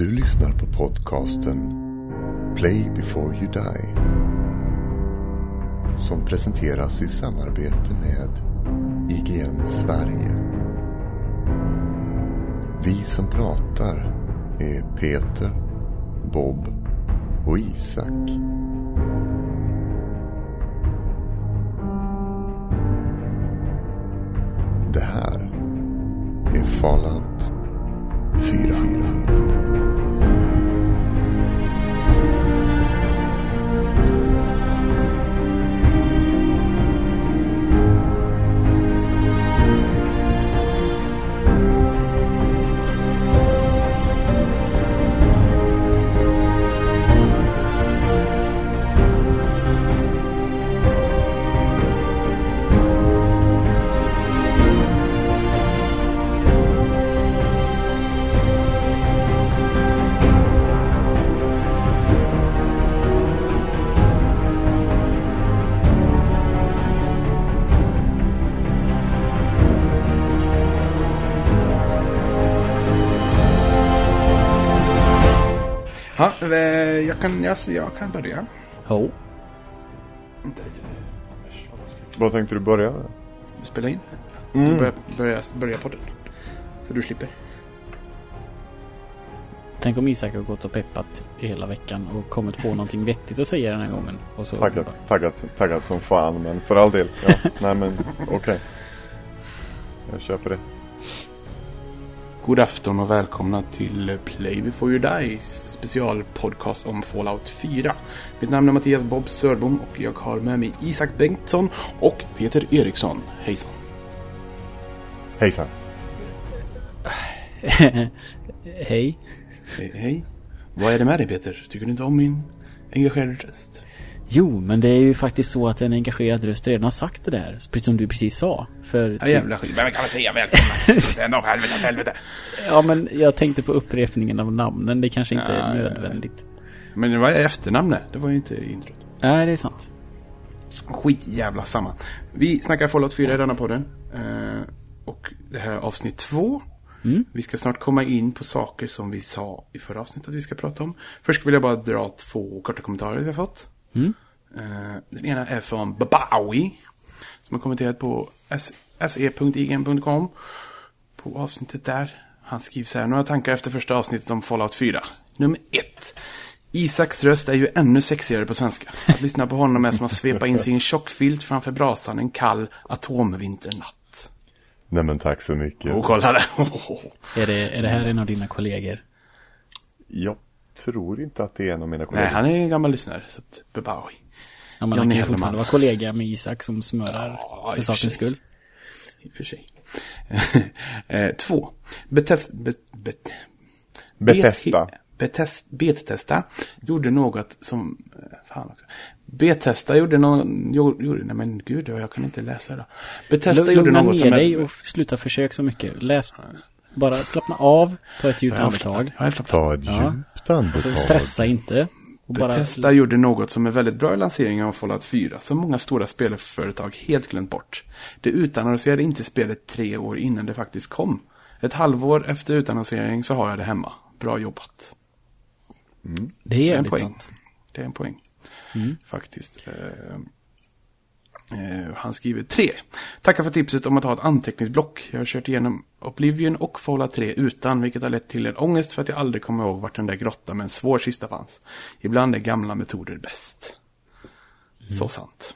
Du lyssnar på podcasten Play before you die. Som presenteras i samarbete med IGN Sverige. Vi som pratar är Peter, Bob och Isak. Det här är Fallout kan börja. Jo. Vad tänkte du börja med? Spela in. Mm. Börja, börja, börja podden. Så du slipper. Tänk om Isak har gått och peppat i hela veckan och kommit på någonting vettigt att säga den här gången. Och så Taggat, taggat, taggat som fan, men för all del. Ja, nej men okej. Jag köper det. God afton och välkomna till Play before you die specialpodcast om Fallout 4. Mitt namn är Mattias Bob Sörbom och jag har med mig Isak Bengtsson och Peter Eriksson. Hejsan. Hejsan. Hej. Hej, hej. Vad är det med dig Peter? Tycker du inte om min engagerade röst? Jo, men det är ju faktiskt så att en engagerad röst redan har sagt det där. Precis som du precis sa. För Ja jävla skit. Vem kan man säga välkomna? Helvete, helvete. ja, men jag tänkte på upprepningen av namnen. Det kanske inte Ja, är nödvändigt. Men det var efternamnet. Det var ju inte introt. Nej, det är sant. Skit jävla samma. Vi snackar Fallout 4 i denna podden. Eh, och det här är avsnitt två. Mm. Vi ska snart komma in på saker som vi sa i förra avsnittet att vi ska prata om. Först vill jag bara dra två korta kommentarer vi har fått. Mm. Eh, den ena är från Babawi. Som har kommenterat på se.igen.com. På avsnittet där. Han skriver så här. Några tankar efter första avsnittet om Fallout 4. Nummer ett. Isaks röst är ju ännu sexigare på svenska. Att lyssna på honom är som att svepa in sig i en tjock filt framför brasan en kall atomvinternatt. Nej men tack så mycket. Och kolla där. Är det, är det här en av dina kollegor? Jag tror inte att det är en av mina kollegor. Nej, han är en gammal lyssnare. Så att, Babawi. Ja, men Johnny han kan ju Hellman. fortfarande vara kollega med Isak som smörar Ja, för sakens skull. I och för sig. eh, två. Betest, bet, bet, Bethesda. Betest, Betesta gjorde något som... eh, Fan också. Betesta gjorde någon... Gjorde, nej men gud, jag kan inte läsa det. Betesta Lugna gjorde något ner som... dig och sluta försöka så mycket. Läs. Bara slappna av. Ta ett djupt andetag. Ta ett Ja. djupt Så andetag. stressa inte. Och bara... Bethesda gjorde något som är väldigt bra i lanseringen av Fallout 4, som många stora spelföretag helt glömt bort. Det utannonserade inte spelet tre år innan det faktiskt kom. Ett halvår efter utannonsering så har jag det hemma. Bra jobbat. Det är Det är en jävligt poäng. sant. Det är en poäng. Faktiskt. Eh, han skriver tre. Tackar för tipset om att ha ett anteckningsblock. Jag har kört igenom Oblivion och Fallout 3 utan, vilket har lett till en ångest för att jag aldrig kommer ihåg vart den där grottan med en svår kista fanns. Ibland är gamla metoder bäst. Så sant.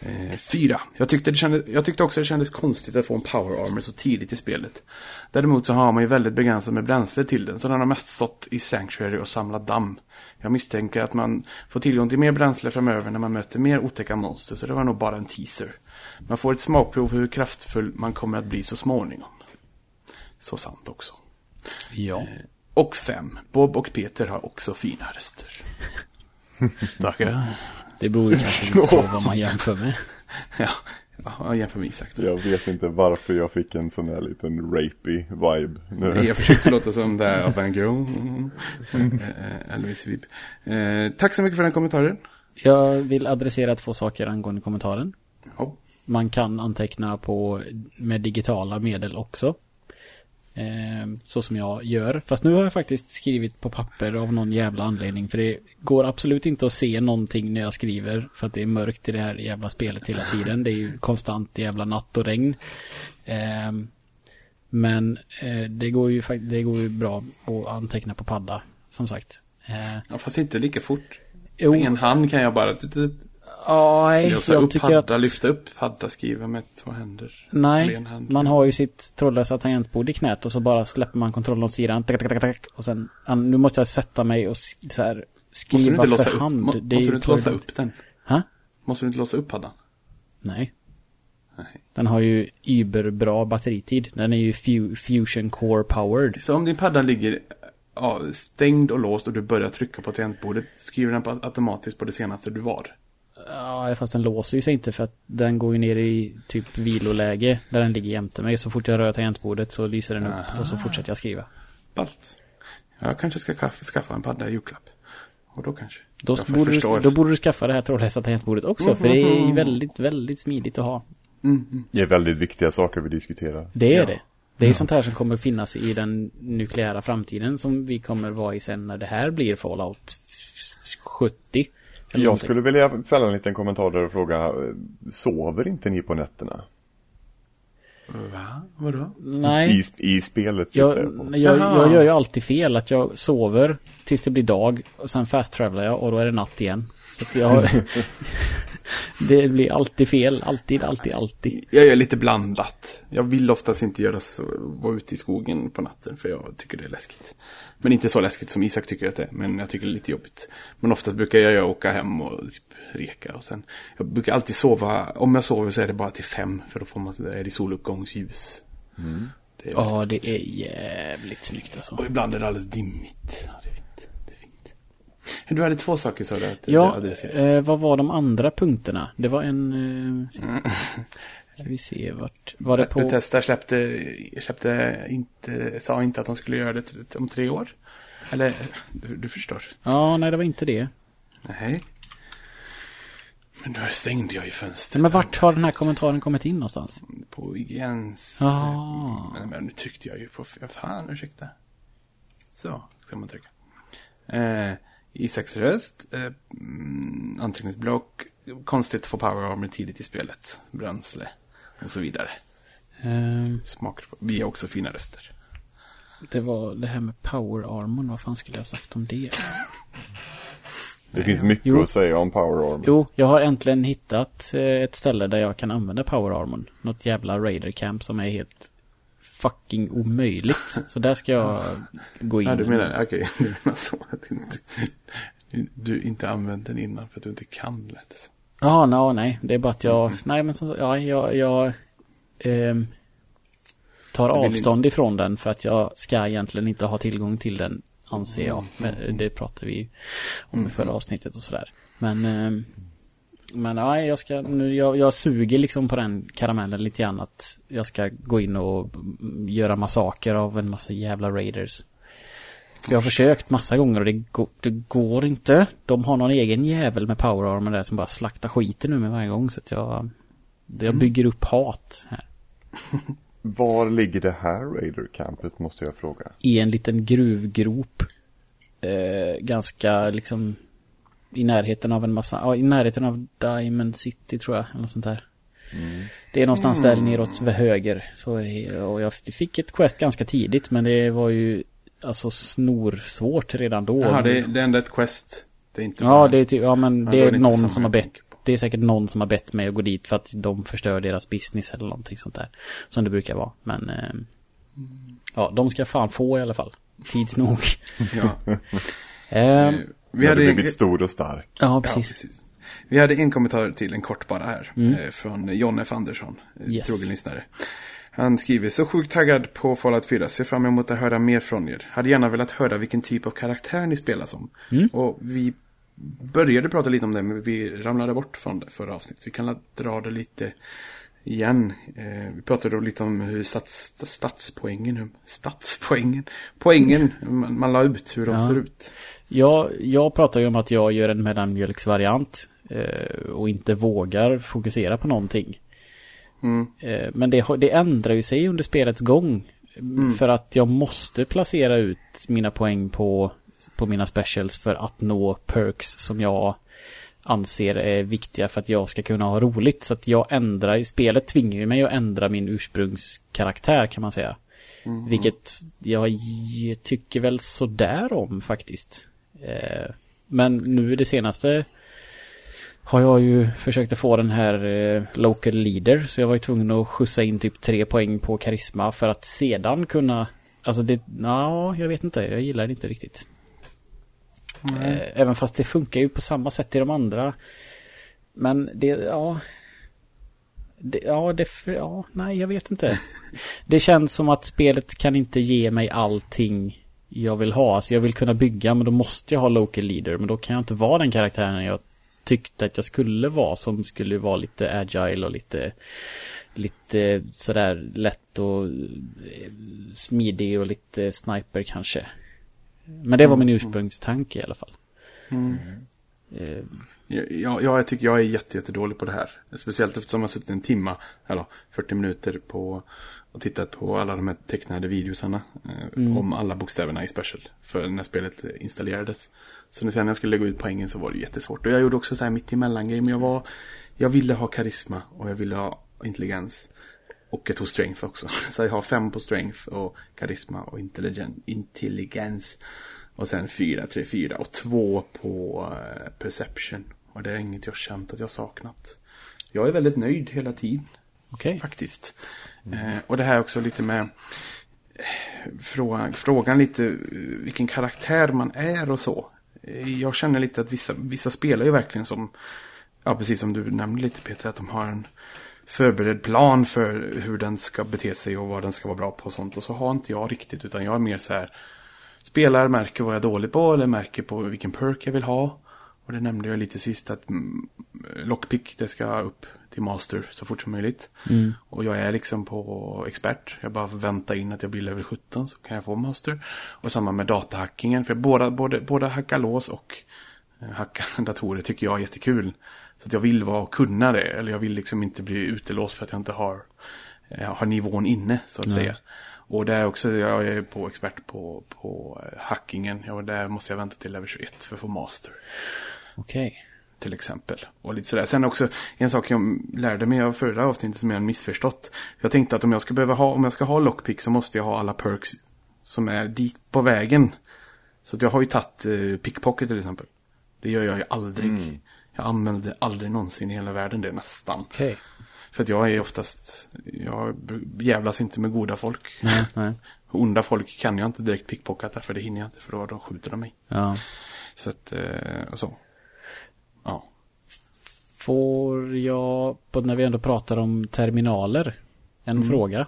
Eh, fyra. Jag tyckte, det kändes, jag tyckte också det kändes konstigt att få en power armor så tidigt i spelet. Däremot så har man ju väldigt begränsat med bränsle till den, så den har mest stått i Sanctuary och samlat damm. Jag misstänker att man får tillgång till mer bränsle framöver när man möter mer otäcka monster, så det var nog bara en teaser. Man får ett smakprov hur kraftfull man kommer att bli så småningom. Så sant också. Ja. Och fem. Bob och Peter har också fina röster. Tackar. Det beror ju kanske lite på vad man jämför med. Ja, Jaha, jämför med Isak. Jag vet inte varför jag fick en sån här liten rapey vibe. Nu. Jag försökte låta som det här av Van Gogh. Mm. Eh, Elvis Vib. Eh, tack så mycket för den kommentaren. Jag vill adressera två saker angående kommentaren. Ja. Man kan anteckna på med digitala medel också. Eh, så som jag gör. Fast nu har jag faktiskt skrivit på papper av någon jävla anledning. För det går absolut inte att se någonting när jag skriver. För att det är mörkt i det här jävla spelet hela tiden. Det är ju konstant jävla natt och regn. Eh, men eh, det, går ju, det går ju bra att anteckna på padda. Som sagt. Eh, ja, fast inte lika fort. jo, Med en hand kan jag bara låsa jag upp, tycker padda, att... lyfta upp, padda, skriva med två händer. Nej, man har ju sitt trådlösa tangentbord i knät och så bara släpper man kontrollen åt sidan. Tack, tack, tack, tack, och sen, nu måste jag sätta mig och så här, skriva för upp, hand. må, Det är måste du inte låsa upp den? Ha? Måste du inte låsa upp paddan? Nej. Nej. Den har ju überbra batteritid. Den är ju fu Fusion Core powered. Så om din padda ligger ja, stängd och låst och du börjar trycka på tangentbordet, skriver den på, automatiskt på det senaste du var? Ja, fast den låser ju sig inte för att den går ju ner i typ viloläge där den ligger jämte mig. Så fort jag rör tangentbordet så lyser den upp Aha. och så fortsätter jag skriva. Ballt. Jag kanske ska skaffa, skaffa en padda i julklapp. Och då kanske. Då Jag borde, du, då borde du skaffa det här trådlösa tangentbordet också. För det är väldigt, väldigt smidigt att ha. Mm, mm. Det är väldigt viktiga saker vi diskuterar. Det är Ja. det. Det är sånt här som kommer finnas i den nukleära framtiden som vi kommer vara i sen när det här blir Fallout 70. Jag någonting. skulle vilja fälla en liten kommentar där och fråga, sover inte ni på nätterna? Va? Vadå? Nej, I, I spelet sitter jag, jag på. jag, jag gör ju alltid fel att jag sover tills det blir dag och sen fast travelar jag och då är det natt igen. Så att jag... det blir alltid fel, alltid, alltid, alltid. Jag gör lite blandat. Jag vill oftast inte göra så, vara ute i skogen på natten för jag tycker det är läskigt. Men inte så läskigt som Isak tycker att det är, men jag tycker det är lite jobbigt. Men oftast brukar jag åka hem och typ reka och sen. Jag brukar alltid sova, om jag sover så är det bara till fem för då får man, är det soluppgångsljus. Det är Ja, det är jävligt snyggt alltså. Och ibland är det alldeles dimmigt. Ja, det är fint. Det är fint. Du hade två saker sa du att Ja, adresserade. eh, vad var de andra punkterna? Det var en... Eh, ska vi se vart... Var det på... Bethesda släppte, släppte inte, sa inte att de skulle göra det om tre år. Eller, du, du förstår. Ja, nej det var inte det. Nej. Men då stängde jag ju fönstret. Men vart har den här kommentaren kommit in någonstans? På IGNs. Ja. Men, men nu tryckte jag ju på, fan ursäkta. Så, ska man trycka. Eh, Isaks röst, eh, mm, anteckningsblock, konstigt att få power armor tidigt i spelet, bränsle och så vidare. Ehm, Smak, vi har också fina röster. det var det här med power armor. Vad fan skulle jag ha sagt om det? Det finns mycket Jo. att säga om Power Armor. Jo, jag har äntligen hittat eh, ett ställe där jag kan använda power armor. Något jävla raider camp som är helt fucking omöjligt. Så där ska jag gå in. Ja, du menar, okej, du menar så att inte, du inte använt den innan för att du inte kan lätt. Ja, no, nej. Det är bara att jag, nej men så, ja, jag, jag ehm, tar avstånd ifrån den för att jag ska egentligen inte ha tillgång till den, anser jag. Men det pratade vi om i förra avsnittet och sådär. Men, ehm, men ja, jag ska, nu, jag, jag suger liksom på den karamellen lite grann att jag ska gå in och mm, göra massaker av en massa jävla raiders. Jag har försökt massa gånger och det, går- det går inte. De har någon egen jävel med power armor där som bara slaktar skiten nu med varje gång så att jag... Jag bygger upp hat här. Var ligger det här Raider-campet måste jag fråga. I en liten gruvgrop. Eh, ganska liksom... I närheten av en massa... Ja, i närheten av Diamond City tror jag. Eller något sånt där. Det är någonstans där neråt vid höger. Så, och jag fick ett quest ganska tidigt men det var ju... Alltså snorsvårt redan då. Jaha, det, det är ändå ett quest. Det är inte Ja, bara- det är, typ, ja men Ja, det är det någon som har bett. Det är säkert någon som har bett mig att gå dit för att de förstör deras business eller någonting sånt där. Som det brukar vara. Men eh, ja, de ska fan få i alla fall. Tids nog. Ja. Eh, Vi hade hade, blivit stor och stark. ja, ja, precis. precis. Vi hade en kommentar till en kort bara här. Mm. Eh, från John F. Andersson, eh, Yes. trogen lyssnare. Han skriver, så sjukt taggad på Fallout 4, ser fram emot att höra mer från er. Hade gärna velat höra vilken typ av karaktär ni spelar som. Mm. Och vi började prata lite om det, men vi ramlade bort från det förra avsnittet. Vi kan dra det lite igen. Eh, vi pratade då lite om hur stats, statspoängen, hur, statspoängen, poängen man, man la ut, hur de Ja. ser ut. Jag, jag pratar ju om att jag gör en mellanmjölksvariant eh, och inte vågar fokusera på någonting. Mm. Eh, men det, det ändrar ju sig under spelets gång. För att jag måste placera ut mina poäng på, på mina specials för att nå perks som jag anser är viktiga för att jag ska kunna ha roligt. Så att jag ändrar, spelet tvingar ju mig att ändra min ursprungskaraktär kan man säga. Vilket jag tycker väl sådär om faktiskt. Eh, men nu det senaste har jag ju försökt att få den här eh, local leader. Så jag var ju tvungen att skjutsa in typ tre poäng på karisma för att sedan kunna Alltså det, ja, jag vet inte, jag gillar det inte riktigt. Eh, även fast det funkar ju på samma sätt i de andra. Men det, ja. Det, ja, det, ja, nej, jag vet inte. Det känns som att spelet kan inte ge mig allting jag vill ha. Alltså jag vill kunna bygga, men då måste jag ha local leader. Men då kan jag inte vara den karaktären jag tyckte att jag skulle vara. Som skulle vara lite agile och lite, lite sådär lätt och eh, smidig och lite sniper kanske. Men det var min ursprungstanke i alla fall. Eh, Jag, jag, tycker jag är jätte, jättedålig på det här. Speciellt eftersom jag har suttit en timma, eller 40 minuter på och tittat på alla de här tecknade videosarna eh, om alla bokstäverna i Special. För när spelet installerades. Så när jag skulle lägga ut poängen så var det jättesvårt. Och jag gjorde också så här mitt emellan grej. Men jag var, jag ville ha karisma och jag ville ha intelligens. Och jag tog strength också. Så jag har fem på strength och karisma och intelligen, intelligens. Och sen fyra, tre, fyra och två på eh, perception. Och det är inget jag känt att jag saknat. Jag är väldigt nöjd hela tiden Okej. faktiskt. Mm. Eh, och det här också lite med eh, frågan, frågan lite eh, vilken karaktär man är och så. Eh, jag känner lite att vissa, vissa spelar ju verkligen som, ja precis som du nämnde lite Peter, att de har en förberedd plan för hur den ska bete sig och vad den ska vara bra på och sånt. Och så har inte jag riktigt, utan jag är mer så här, spelar, märker vad jag är dålig på eller märker på vilken perk jag vill ha. Och det nämnde jag lite sist att mm, lockpick, det ska upp till master så fort som möjligt. Mm. Och jag är liksom på expert. Jag bara väntar in att jag blir level 17 så kan jag få master. Och samma med datahackingen. För båda, både, både hacka lås och eh, hacka datorer tycker jag är jättekul. Så att jag vill vara, kunna det. Eller jag vill liksom inte bli utelåst för att jag inte har, eh, har nivån inne så att Nej. säga. Och det är också, jag är på expert på, på eh, hackingen. Ja, och där måste jag vänta till level 21 för att få master Okej. till exempel. Och lite sådär. Sen också en sak jag lärde mig av förra avsnittet som jag missförstått. Jag tänkte att om jag ska behöva ha, om jag ska ha lockpick så måste jag ha alla perks som är dit på vägen. Så jag har ju tagit eh, pickpocket till exempel. Det gör jag ju aldrig. Jag använder aldrig någonsin i hela världen det nästan. Okej. För att jag är oftast, jag jävlas inte med goda folk. Nej, nej. Onda folk kan jag inte direkt pickpocketa för det hinner jag inte för då, då skjuter de mig. Ja. Så att, eh, och så. Får jag, när vi ändå pratar om terminaler, en fråga.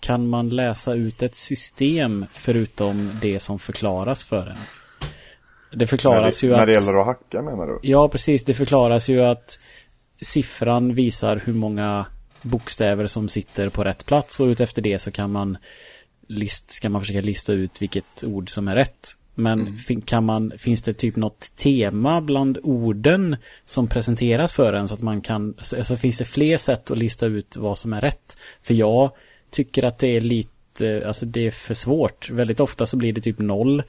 Kan man läsa ut ett system förutom det som förklaras för en? Det förklaras när ju det, att... när det gäller att hacka menar du? Ja, precis. Det förklaras ju att siffran visar hur många bokstäver som sitter på rätt plats och utefter det så kan man list, ska man försöka lista ut vilket ord som är rätt. Men fin, kan man, finns det typ något tema bland orden som presenteras för en så att man kan, alltså finns det fler sätt att lista ut vad som är rätt? För jag tycker att det är lite, alltså det är för svårt. Väldigt ofta så blir det typ noll.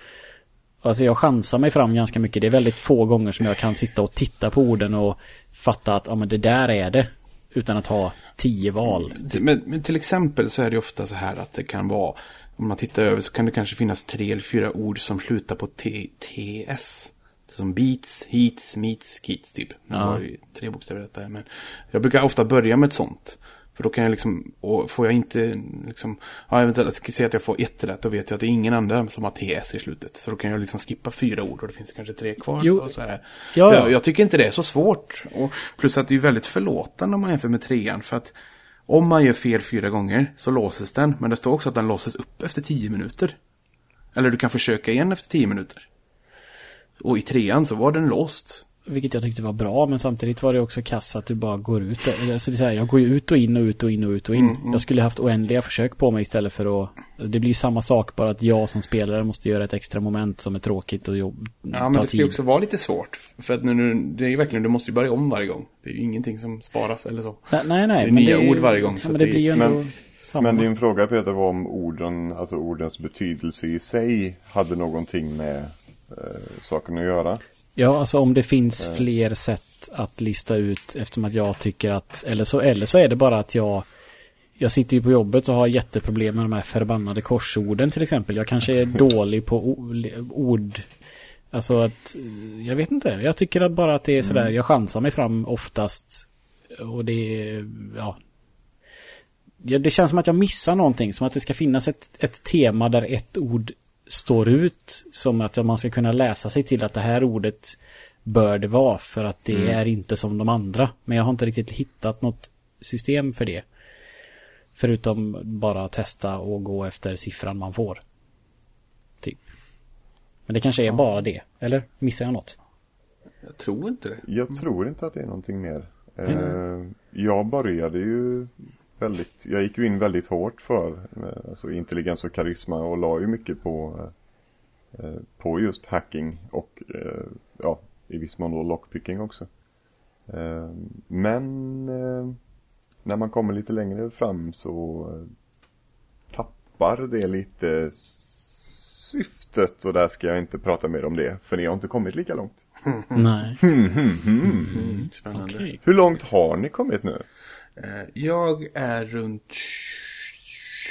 Alltså jag chansar mig fram ganska mycket. Det är väldigt få gånger som jag kan sitta och titta på orden och fatta att ja, men det där är det. Utan att ha tio val. Men, men till exempel så är det ofta så här att det kan vara, om man tittar över så kan det kanske finnas tre eller fyra ord som slutar på TS. Som beats, heats, meets, keats typ. Nu Ja. har ju tre bokstäver detta. Men jag brukar ofta börja med ett sånt. För då kan jag liksom, och får jag inte liksom, ja eventuellt, ska säga att jag får ett rätt, då vet jag att det är ingen annan som har TS i slutet. Så då kan jag liksom skippa fyra ord och det finns kanske tre kvar. Jo. Och så här. Ja. Jag, jag tycker inte det är så svårt. Och plus att det är väldigt förlåtande om man jämför med trean. För att om man gör fel fyra gånger så låses den. Men det står också att den låses upp efter tio minuter. Eller du kan försöka igen efter tio minuter. Och i trean så var den låst. Vilket jag tyckte var bra men samtidigt var det också kass att du bara går ut. Alltså det är så här, jag går ju ut och in och ut och in och ut och in. Mm, mm. Jag skulle haft oändliga försök på mig istället för att... Det blir ju samma sak bara att jag som spelare måste göra ett extra moment som är tråkigt och jobb, Ja, men det ska ju också vara lite svårt. För att nu, nu, det är ju verkligen, du måste ju börja om varje gång. Det är ju ingenting som sparas eller så. Nej, nej. nej Det är men nya ju- ord varje gång, Ja, så men det det- blir ju ändå men- samma. Men din fråga Peter var om orden, alltså ordens betydelse i sig hade någonting med eh, saken att göra. Ja, alltså om det finns fler sätt att lista ut eftersom att jag tycker att, eller så, eller så är det bara att jag jag sitter ju på jobbet och har jätteproblem med de här förbannade korsorden till exempel. Jag kanske är dålig på ord. Alltså att, eh, jag vet inte. Jag tycker att bara att det är sådär, jag chansar mig fram oftast. Och det ja. Det känns som att jag missar någonting. Som att det ska finnas ett, ett tema där ett ord står ut. Som att man ska kunna läsa sig till att det här ordet bör det vara. För att det är inte som de andra. Men jag har inte riktigt hittat något system för det. Förutom bara testa och gå efter siffran man får. Typ. Men det kanske är bara det. Eller missar jag något? Jag tror inte det. Jag tror inte att det är någonting mer. Eh, jag började ju väldigt, jag gick ju in väldigt hårt för eh, alltså intelligens och karisma och la ju mycket på, eh, eh, på just hacking och ja, i viss mån då lockpicking också. Men när man kommer lite längre fram så tappar det lite syftet och där ska jag inte prata mer om det för ni har inte kommit lika långt. Nej. Mm, spännande. Okej. Hur långt har ni kommit nu? Eh, Jag är runt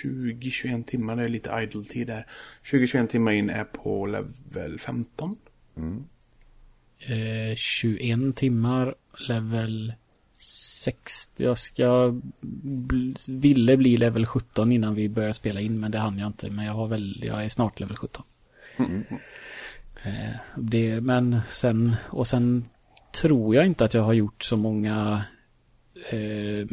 20-21 timmar, det är lite idle tid där. 20-21 timmar in är på level 15. Eh, 21 timmar, level 60. Jag ska, ville bli level 17 innan vi börjar spela in, men det hann jag inte. Men jag har väl, jag är snart level 17. Eh, det, men sen, och sen tror jag inte att jag har gjort så många eh,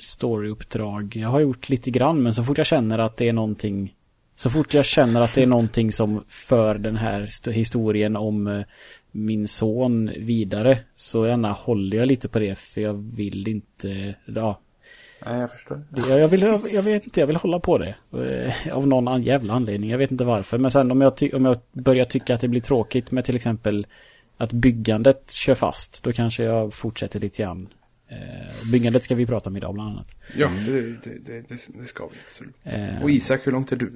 storyuppdrag. Jag har gjort lite grann, men så fort jag känner att det är någonting så fort jag känner att det är någonting som för den här st- historien om eh, min son vidare så gärna håller jag lite på det för jag vill inte, ja, Nej, jag förstår. jag, jag, vill, jag, jag vet inte, jag vill hålla på det. Eh, Av någon jävla anledning, jag vet inte varför. Men sen om jag, ty- om jag börjar tycka att det blir tråkigt med till exempel att byggandet kör fast, då kanske jag fortsätter lite grann. Eh, Byggandet ska vi prata om idag bland annat. Ja, det, det, det, det, ska vi absolut. Eh, Och Isak, hur långt är du?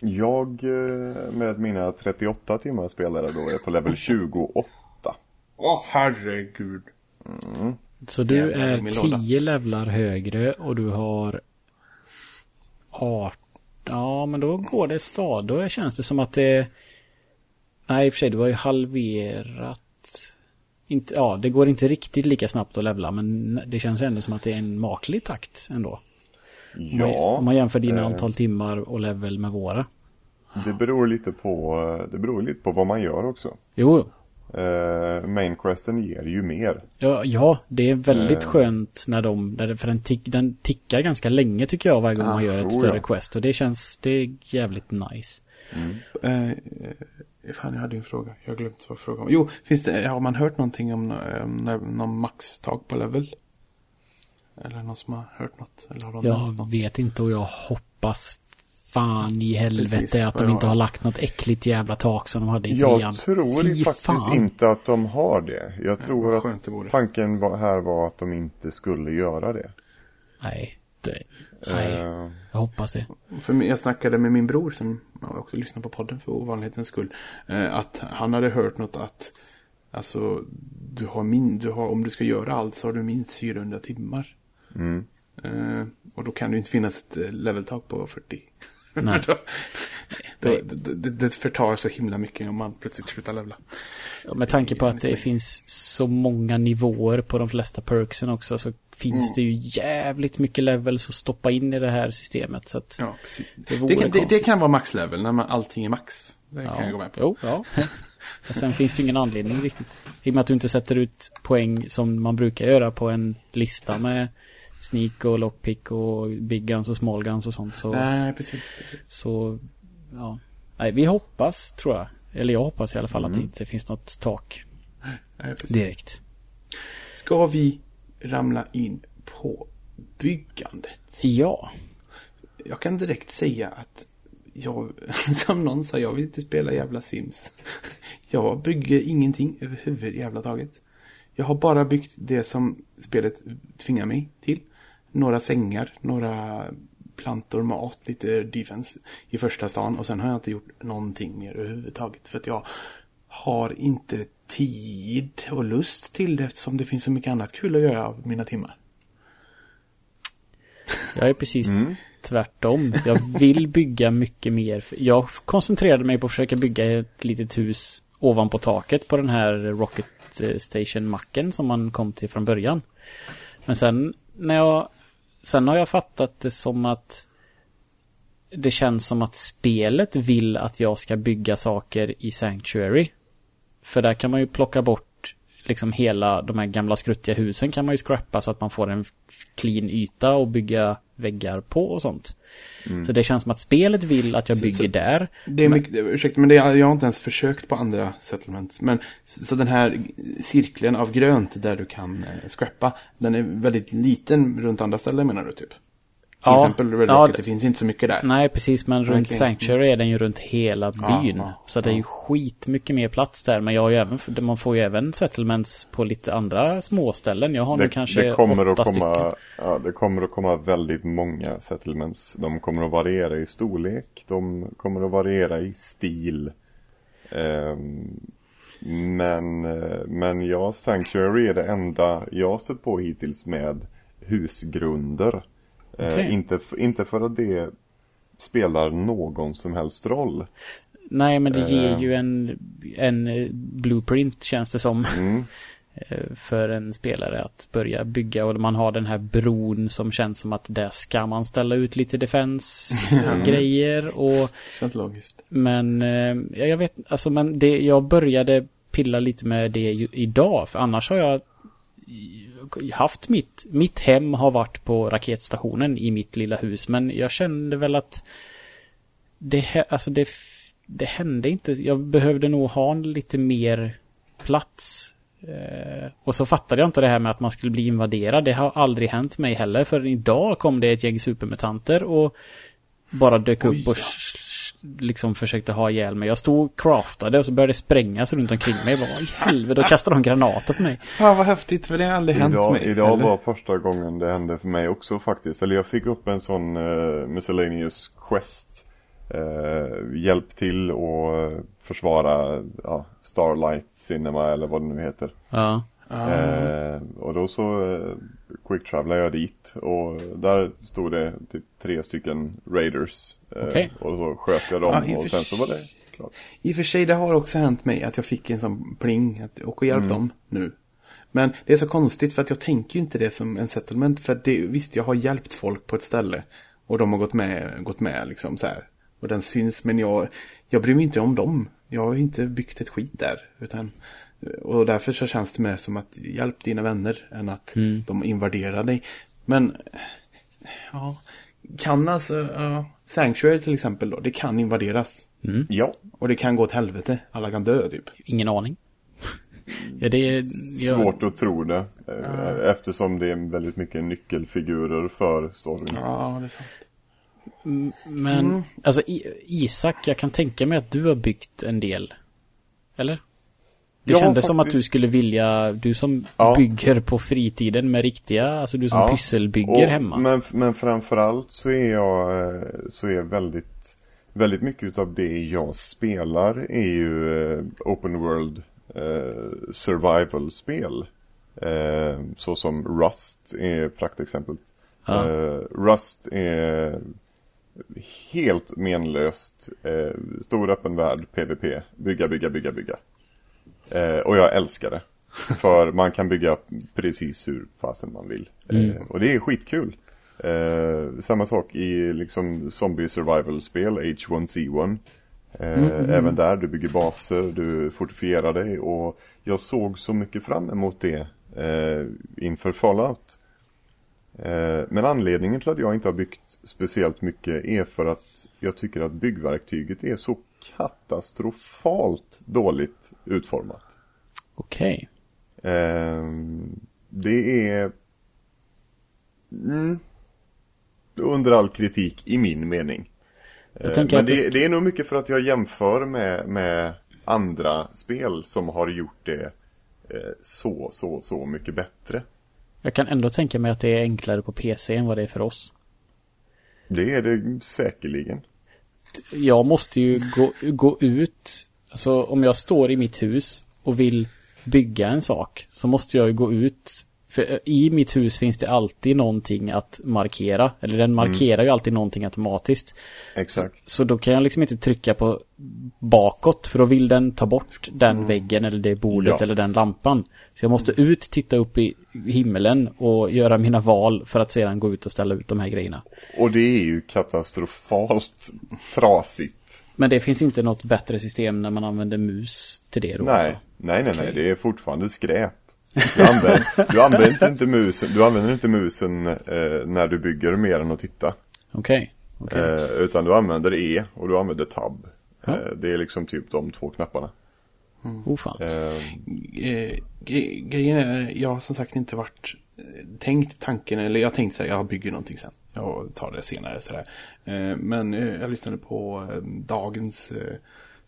Jag eh, med mina 38 timmar spelare då är på level 28. Åh, herregud. Så du Jävlar är min låda. 10 levlar högre och du har 18. Ja, men då går det stad. Då känns det som att det... Nej, i och för sig, du har ju halverat. Inte, ja, det går inte riktigt lika snabbt att levla, men det känns ändå som att det är en maklig takt ändå. Om man, Ja, om man jämför dina eh, antal timmar och level med våra. det beror lite på, eh, det beror lite på vad man gör också. Jo, Eh, Mainquesten ger ju mer. ja, ja det är väldigt Eh. skönt när de, när det, för den, tick, den tickar ganska länge tycker jag varje gång Ah, man gör ett större jag. quest. Och det känns, det är jävligt nice. Eh, eh, fan, jag hade ju en fråga. Jag har glömt vad frågan var. Jo, finns det, har man hört någonting om eh, när- någon maxtag på level? Eller någon som har hört något? Eller har de Jag något? vet inte och jag hoppas fan i helvete Precis, att de inte har. lagt något äckligt jävla tak som de hade i trean. Jag tror Fy faktiskt fan. inte att de har det. Jag tror vad att tanken var, här var att de inte skulle göra det. Nej, det, nej, Eh, jag hoppas det. För jag snackade med min bror som också lyssnar på podden för ovanlighetens skull. Eh, att han hade hört något att alltså du har min, du har, om du ska göra allt så har du minst 400 timmar. mm. Eh, och då kan det ju inte finnas ett leveltak på 40. Nej. då, det, det, det förtar så himla mycket om man plötsligt slutar levla. Och Med tanke på att det finns så många nivåer på de flesta perksen också så finns Mm. det ju jävligt mycket levels att stoppa in i det här systemet. Så att, Ja, precis. Det Det, kan, det, det kan vara maxlevel när man, allting är max. Det kan jag gå med på. Jo, ja. Sen finns det ju ingen anledning riktigt. I och med att du inte sätter ut poäng som man brukar göra på en lista med sneak och lockpick och big guns och small guns och sånt. Så, Nej, precis. så ja. Nej, vi hoppas tror jag. Eller jag hoppas i alla fall att Mm. det inte finns något tak. Nej, direkt. Ska vi ramla in på byggandet? Ja. Jag kan direkt säga att jag, som någon sa, jag vill inte spela jävla Sims. Jag bygger ingenting överhuvud jävla taget. Jag har bara byggt det som spelet tvingar mig till. Några sängar, några plantor, mat, lite defense i första stan. Och sen har jag inte gjort någonting mer överhuvudtaget. För att jag har inte tid och lust till det eftersom det finns så mycket annat kul att göra av mina timmar. Jag är precis tvärtom. Jag vill bygga mycket mer. Jag koncentrerade mig på att försöka bygga ett litet hus ovanpå taket på den här Rocket eh, Station-macken som man kom till från början. Men sen när jag Sen har jag fattat det som att det känns som att spelet vill att jag ska bygga saker i Sanctuary. För där kan man ju plocka bort liksom hela de här gamla skruttiga husen kan man ju scrappa så att man får en clean yta och bygga väggar på och sånt. Så det känns som att spelet vill att jag bygger så- där. Det är mycket, ursäkta, men det jag har inte ens försökt på andra settlements. Men så den här cirkeln av grönt där du kan eh, scrappa, den är väldigt liten runt andra ställen menar du typ? Till Ja, exempel Red Rocket, det- det finns inte så mycket där. Nej, precis. Men runt Okej. Sanctuary är den ju runt hela byn. ja, så det är ju skit mycket mer plats där. Men jag har ju även, man får ju även settlements på lite andra småställen. Jag har nu Det, kanske det, kommer åtta att komma, stycken. ja, det kommer att komma väldigt många settlements. De kommer att variera i storlek. De kommer att variera i stil. Ehm, men, eh, men ja, Sanctuary är det enda jag har stött på hittills med husgrunder. Eh, Okej. inte, inte för att det spelar någon som helst roll. Nej, men det ger Eh. ju en, en eh, blueprint känns det som. Mm. För en spelare att börja bygga och man har den här bron som känns som att där ska man ställa ut lite defense-grejer och Känns logiskt. Men ja, jag vet alltså men det, jag började pilla lite med det idag för annars har jag haft mitt, mitt hem har varit på raketstationen i mitt lilla hus men jag kände väl att det, alltså det, det hände inte, jag behövde nog ha lite mer plats. Eh, och så fattade jag inte det här med att man skulle bli invaderad, det har aldrig hänt mig heller för idag kom det ett gäng supermutanter och bara dök Oj, upp och liksom försökte ha ihjäl mig. Jag stod och craftade och så började det sprängas runt omkring mig. Jag bara, "Vad i helvete, då kastade de granater på mig. Fan vad häftigt, för det har aldrig hänt Idag, mig. idag eller? var första gången det hände för mig också faktiskt. Eller jag fick upp en sån uh, miscellaneous quest. Uh, hjälp till och eh, försvara ja, Starlight Cinema eller vad det nu heter. Ja. Eh, och då så uh, quick travelade jag dit och där stod det typ tre stycken raiders. Eh, Okej. Och så sköt jag dem Ja, i och sen så var det klart. I och för sig, det har också hänt mig att jag fick en sån pling. Att, och hjälpt Mm. dem nu. Men det är så konstigt för att jag tänker ju inte det som en settlement. För att det, visst, jag har hjälpt folk på ett ställe. Och de har gått med, gått med liksom så här. Och den syns, men jag, jag bryr mig inte om dem. Jag har inte byggt ett skit där. Utan, och därför så känns det mer som att hjälp dina vänner än att Mm. de invaderar dig. Men, ja, kan alltså, ja, Sanctuary till exempel då, det kan invaderas. Ja, Och det kan gå åt helvete. Alla kan dö typ. Ingen aning. Ja, det är... jag- svårt att tro det. eh, Eftersom det är väldigt mycket nyckelfigurer för storyn. Ja, det är sant. Men, Mm. alltså Isak, jag kan tänka mig att du har byggt en del. Eller? Det Ja, kändes som att du skulle vilja, du som Ja. bygger på fritiden med riktiga, alltså du som Ja, pysselbygger Och- hemma. Men, men framförallt så är jag, eh, så är väldigt, väldigt mycket utav det jag spelar är ju eh, open world eh, survival-spel. Eh, så som Rust är praktexemplet. Ja. Eh, Rust är helt menlöst, eh, stor öppen värld, PVP, bygga, bygga, bygga, bygga. Eh, och jag älskar det. För man kan bygga precis hur fasen man vill. Mm. Eh, och det är skitkul. Eh, samma sak i liksom zombie survival-spel, H1Z1. Eh, Även där, du bygger baser, du fortifierar dig och jag såg så mycket fram emot det eh, inför Fallout. Eh, men anledningen till att jag inte har byggt speciellt mycket är för att jag tycker att byggverktyget är så katastrofalt dåligt utformat. Okej. Ehm, det är mm, under all kritik i min mening. Tänker Men det det, det är nog mycket för att jag jämför med, med andra spel som har gjort det eh, så, så, så mycket bättre. Jag kan ändå tänka mig att det är enklare på PC än vad det är för oss. Det är det säkerligen. Jag måste ju gå, gå ut, alltså om jag står i mitt hus och vill bygga en sak så måste jag ju gå ut. För eh, i mitt hus finns det alltid någonting att markera. Eller den markerar ju alltid någonting automatiskt. Exakt. Så då kan jag liksom inte trycka på bakåt för då vill den ta bort den väggen eller det bordet Ja. eller den lampan. Så jag måste ut, titta upp i himmelen och göra mina val för att sedan gå ut och ställa ut de här grejerna. Och det är ju katastrofalt trasigt. Men det finns inte något bättre system när man använder mus till det då Nej, alltså. nej, nej, nej, Okej. det är fortfarande skräp. Du använder, du använder inte musen, du använder inte musen eh, när du bygger mer än att titta. Okej. okej. Eh, utan du använder E och du använder tab. Ja. Eh, det är liksom typ de två knapparna. Oh fan. Eh, Eh, grejen är, jag har som sagt inte varit eh, tänkt tanken, eller jag har tänkt säga jag bygger någonting sen. Jag tar det senare sådär. Men jag lyssnade på dagens eh,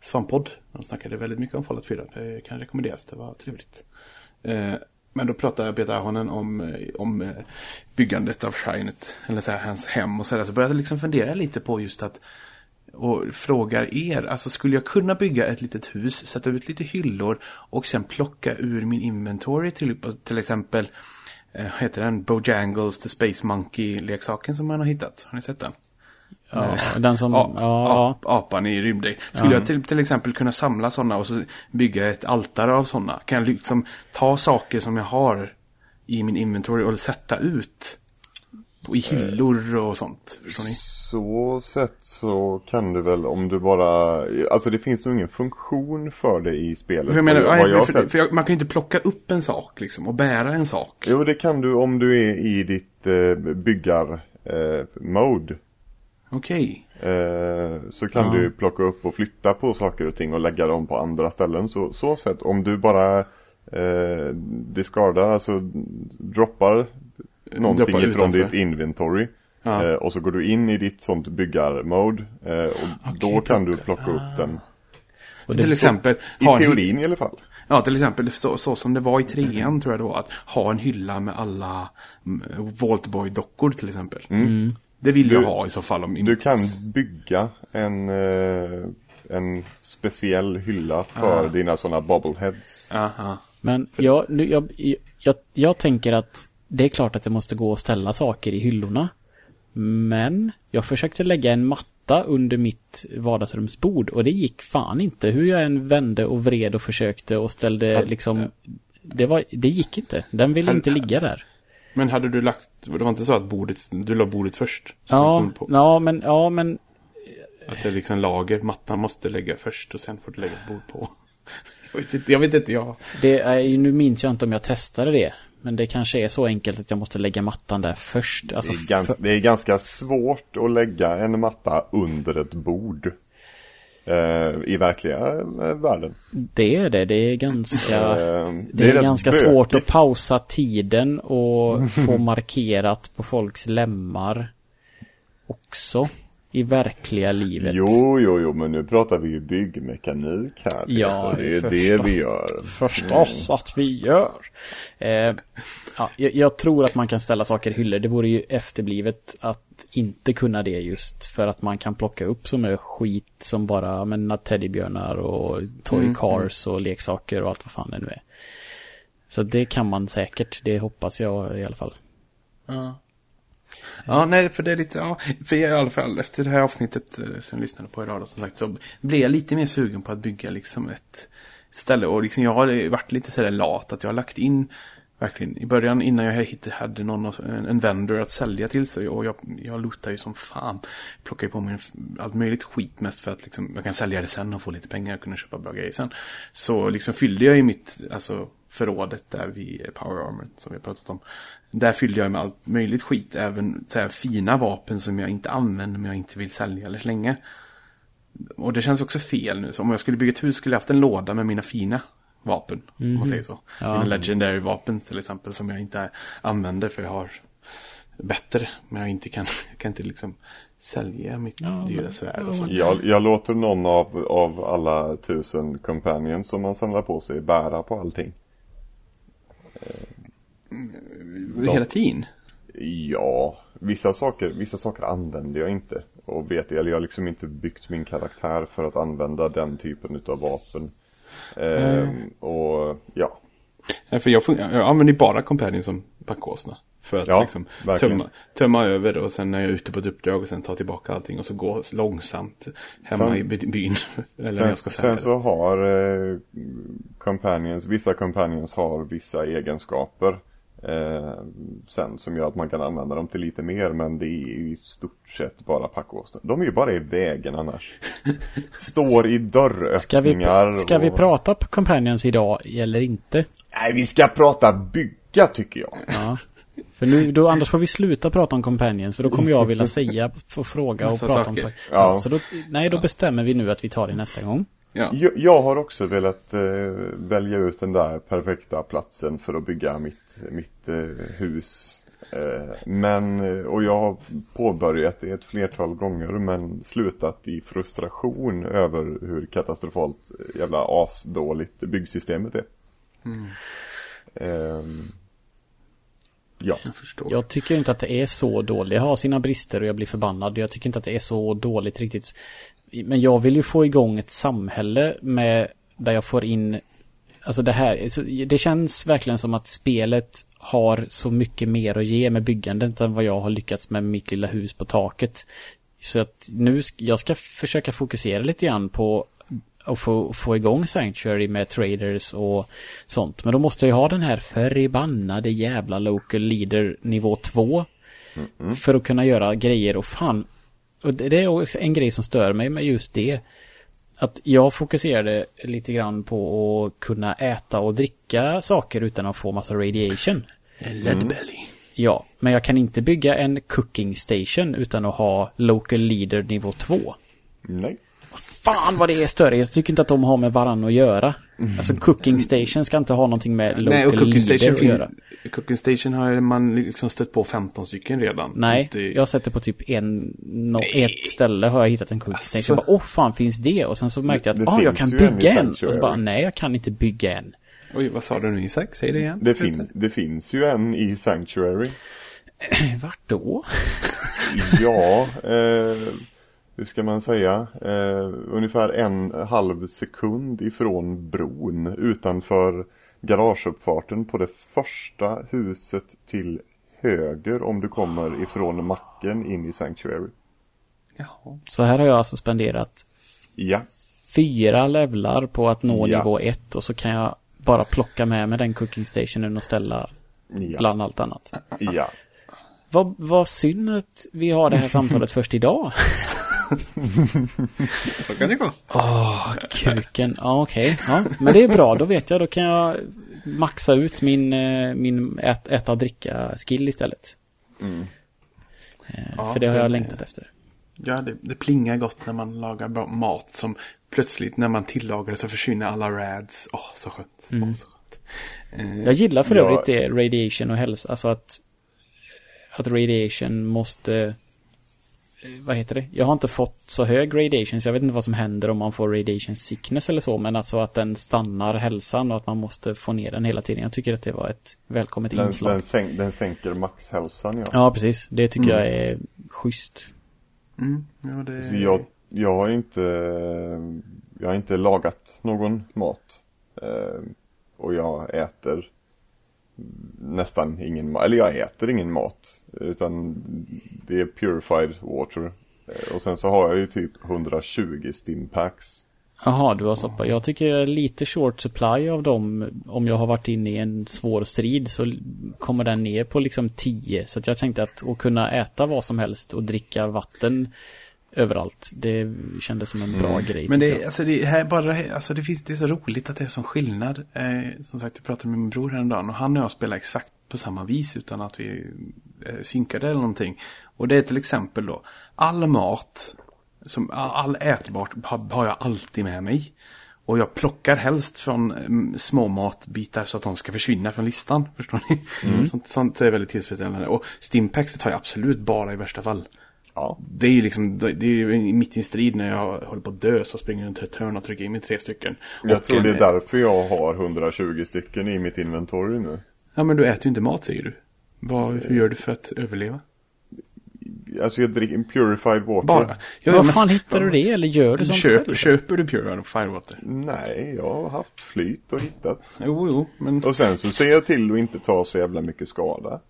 Svamppodd. De snackade väldigt mycket om Fallout 4. Det kan rekommenderas, det var trevligt. Eh, men då pratade Peter Ahonen om, eh, om eh, byggandet av Shinet, eller så här, hans hem och sådär. Så började jag liksom fundera lite på just att och frågar er, alltså skulle jag kunna bygga ett litet hus, sätta ut lite hyllor och sen plocka ur min inventory till, till exempel, vad heter den, Bojangles the Space Monkey-leksaken som man har hittat. Har ni sett den? Ja, den som, Ja, ja, ap- apan i rymddräkt. Skulle jag till, till exempel kunna samla sådana och så bygga ett altare av sådana? Kan jag liksom ta saker som jag har i min inventory och sätta ut på- i hyllor och sånt? Förstår ni? så sett så kan du väl om du bara, alltså det finns nog ingen funktion för det i spelet. För jag menar, jag har för, sett. för jag, man kan ju inte plocka upp en sak liksom och bära en sak. Jo det kan du om du är i ditt eh, byggar eh, Okej. Eh, så kan Ja. du plocka upp och flytta på saker och ting och lägga dem på andra ställen. Så, så sett, om du bara eh, discardar, alltså droppar någonting Droppar ifrån utanför. ditt inventory. Ja. Eh, och så går du in i ditt sånt byggarmode. Eh, och då kan du plocka upp den. och det, Till exempel, I en hy- teorin i alla fall. Ja, till exempel så, så som det var i trean tror jag det var. Att ha en hylla med alla mm, Vaultboy-dockor till exempel. Det vill jag Du- ha i så fall. Om Du kan bygga en, eh, en speciell hylla för dina sådana bobbleheads. Aha. Men jag, nu, jag, jag, jag tänker att det är klart att det måste gå att ställa saker i hyllorna. Men jag försökte lägga en matta under mitt vardagsrumsbord och det gick fan inte. Hur jag än vände och vred och försökte och ställde liksom... Det, var, det gick inte. Den ville inte ligga där. Men hade du lagt, det var inte så att bordet, du la bordet först? Ja, ja men, ja men Att det är liksom lager, mattan måste lägga först och sen får du lägga ett bord på. Jag vet inte, jag vet inte, jag... det är ju, nu minns jag inte om jag testade det. Men det kanske är så enkelt att jag måste lägga mattan där först. Alltså, Det är, ganska, det är ganska svårt att lägga en matta under ett bord. Eh, I verkliga eh, världen. Det är det, det är ganska... Eh, Det är, rätt ganska svårt att pausa tiden och få markerat på folks lemmar också i verkliga livet. Jo, jo, jo, men nu pratar vi ju byggmekanik här. Ja, det är förstå- det vi gör. Förstås att vi gör. Eh, ja, jag, jag tror att man kan ställa saker i hyllor. Det vore ju efterblivet att inte kunna det just för att man kan plocka upp så mycket skit som bara men, teddybjörnar och toy Mm, cars och leksaker och allt vad fan det nu är. Så det kan man säkert, det hoppas jag i alla fall. Ja. Ja, nej, för det är lite, ja, för i alla fall efter det här avsnittet eh, som jag lyssnade på idag då, som sagt så blev jag lite mer sugen på att bygga liksom ett ställe och liksom jag har eh, varit lite sådär lat att jag har lagt in verkligen i början innan jag hittade, hade någon alltså, en, en vendor att sälja till sig och jag, jag lotar ju som fan. Plockar ju på mig allt möjligt skit mest för att liksom, jag kan sälja det sen och få lite pengar och kunna köpa bra grejer sen. Så liksom fyllde jag ju mitt, alltså förrådet där vid Power Armor som vi har pratat om. Där fyllde jag med allt möjligt skit, även så här fina vapen som jag inte använder men jag inte vill sälja eller slänga. Och det känns också fel nu, så om jag skulle bygga ett hus skulle jag haft en låda med mina fina vapen. Om Mhm. man säger så. Ja. Mina legendary vapen till exempel som jag inte använder för jag har bättre. Men jag inte kan, kan inte liksom sälja mitt Ja, dyra svärd och så. Jag, jag låter någon av, av alla tusen companions som man samlar på sig bära på allting. Hela tiden. Ja, vissa saker, vissa saker använder jag inte. Och vet, eller jag har liksom inte byggt min karaktär för att använda den typen av vapen. Ehm, och ja, Ja, För jag, jag använder bara Companion som backåsna. För att Ja, liksom tömma, tömma över och sen när jag är ute på ett uppdrag och sen ta tillbaka allting och så gå långsamt hemma Sen- i by- byn. Eller sen, jag ska sälja sen så har eh, companions, vissa companions har vissa egenskaper. Eh, sen som gör att man kan använda dem till lite mer men det är ju i stort sett bara packåsna. De är ju bara i vägen annars. Står i Ska vi, dörröppningar. ska vi och- prata på Companions idag eller inte? Nej, vi ska prata bygga tycker jag. Ja. För nu, då, annars får vi sluta prata om Companions för då kommer jag vilja säga, få fråga och prata om saker. saker. Ja. Ja. Så då, nej, då bestämmer vi nu att vi tar det nästa gång. Ja. Jag, jag har också velat eh, välja ut den där perfekta platsen för att bygga mitt, mitt eh, hus. Eh, men, eh, och jag har påbörjat det ett flertal gånger men slutat i frustration över hur katastrofalt eh, jävla asdåligt byggsystemet är. Ehm, ja. Jag förstår. Jag tycker inte att det är så dåligt. Jag har sina brister och jag blir förbannad. Jag tycker inte att det är så dåligt riktigt. Men jag vill ju få igång ett samhälle med där jag får in Alltså det här, det känns verkligen som att spelet har så mycket mer att ge med byggandet än vad jag har lyckats med mitt lilla hus på taket. Så att nu, jag ska försöka fokusera lite grann på att få, få igång Sanctuary med traders och sånt. Men då måste jag ju ha den här förbannade jävla local leader nivå 2. För att kunna göra grejer och fan. Och det det är också en grej som stör mig med just det. Att jag fokuserade lite grann på att kunna äta och dricka saker utan att få massa radiation. Leadbelly. Ja, men jag kan inte bygga en cooking station utan att ha local leader nivå 2. Nej. Fan vad det är större. Jag tycker inte att de har med varann att göra. Alltså cooking station ska inte ha någonting med local Nej, och Cooking Station, att göra. Cooking Station har man liksom stött på 15 stycken redan. Nej, Inte- jag har sett det på typ en, no, ett ställe har jag hittat en cooking Asså. station. Jag bara, åh fan finns det? Och sen så märkte jag att, ah jag kan en bygga en. Och så bara, nej jag kan inte bygga en. Oj, vad sa du nu Isak? Säg det igen. Det, fin, det finns ju en i Sanctuary. Vart då? Ja, eh, hur ska man säga? Eh, ungefär en halv sekund ifrån bron utanför garageuppfarten på det första huset till höger om du kommer ifrån macken in i Sanctuary. Jaha. Så här har jag alltså spenderat Ja, fyra levlar på att nå Ja. nivå ett och så kan jag bara plocka med mig den cooking stationen och ställa ja, bland allt annat. ja. Vad, vad synd att vi har det här samtalet först idag. Så kan det gå. Åh, kuken. Ja, okej. Ja, men det är bra. Då vet jag. Då kan jag maxa ut min, eh, min ät, äta och dricka skill istället. Mm. Eh, Ja, För det har jag det- längtat efter. Ja, det, det plingar gott när man lagar bra mat som plötsligt när man tillagar det så försvinner alla rads. Åh, så skönt. Åh, så skönt. Eh, Jag gillar för Ja. övrigt det, radiation och hälsa. Alltså att, att radiation måste... eh, Vad heter det? Jag har inte fått så hög radiation så jag vet inte vad som händer om man får radiation sickness eller så. Men alltså att den stannar hälsan och att man måste få ner den hela tiden. Jag tycker att det var ett välkommet Den, inslag. den, sänk, den sänker maxhälsan ja. Ja, precis. Det tycker jag är schysst. Mm, ja, det... Så jag, jag har inte Jag har inte lagat någon mat eh, Och jag äter Nästan ingen mat, eller jag äter ingen mat Utan det är purified water eh, Och sen så har jag ju typ 120 stimpacks Jaha, du har soppa. Jag tycker jag är lite short supply av dem. Om jag har varit inne i en svår strid så kommer den ner på liksom 10. Så att jag tänkte att att kunna äta vad som helst och dricka vatten överallt. Det kändes som en bra grej. Men det, alltså det, här bara, alltså det, finns, det är så roligt att det är sån skillnad. Eh, som sagt, jag pratade med min bror häromdagen och han och jag spelar exakt på samma vis utan att vi eh, synkade eller någonting. Och det är till exempel då, all mat, som, all ätbart har, har jag alltid med mig. Och jag plockar helst från mm, små matbitar så att de ska försvinna från listan. Förstår ni? Sånt, sånt är väldigt tillfredsställande. Och Stimpaks tar jag absolut bara i värsta fall. Ja. Det är ju liksom, det är ju mitt i en strid när jag håller på att dö så springer jag runt ett hörn och trycker in mig tre stycken. Jag Och tror en- det är därför jag har 120 stycken i mitt inventory nu. Ja men du äter ju inte mat säger du. Vad, hur gör du för att överleva? Alltså jag dricker purified water. Bara? Ja, Vad men- fan hittar du det eller gör du sånt Köp, själv? köper du Pure Firewater? Nej, jag har haft flyt och hittat. Jo, jo, men... Och sen så ser jag till att inte ta så jävla mycket skada.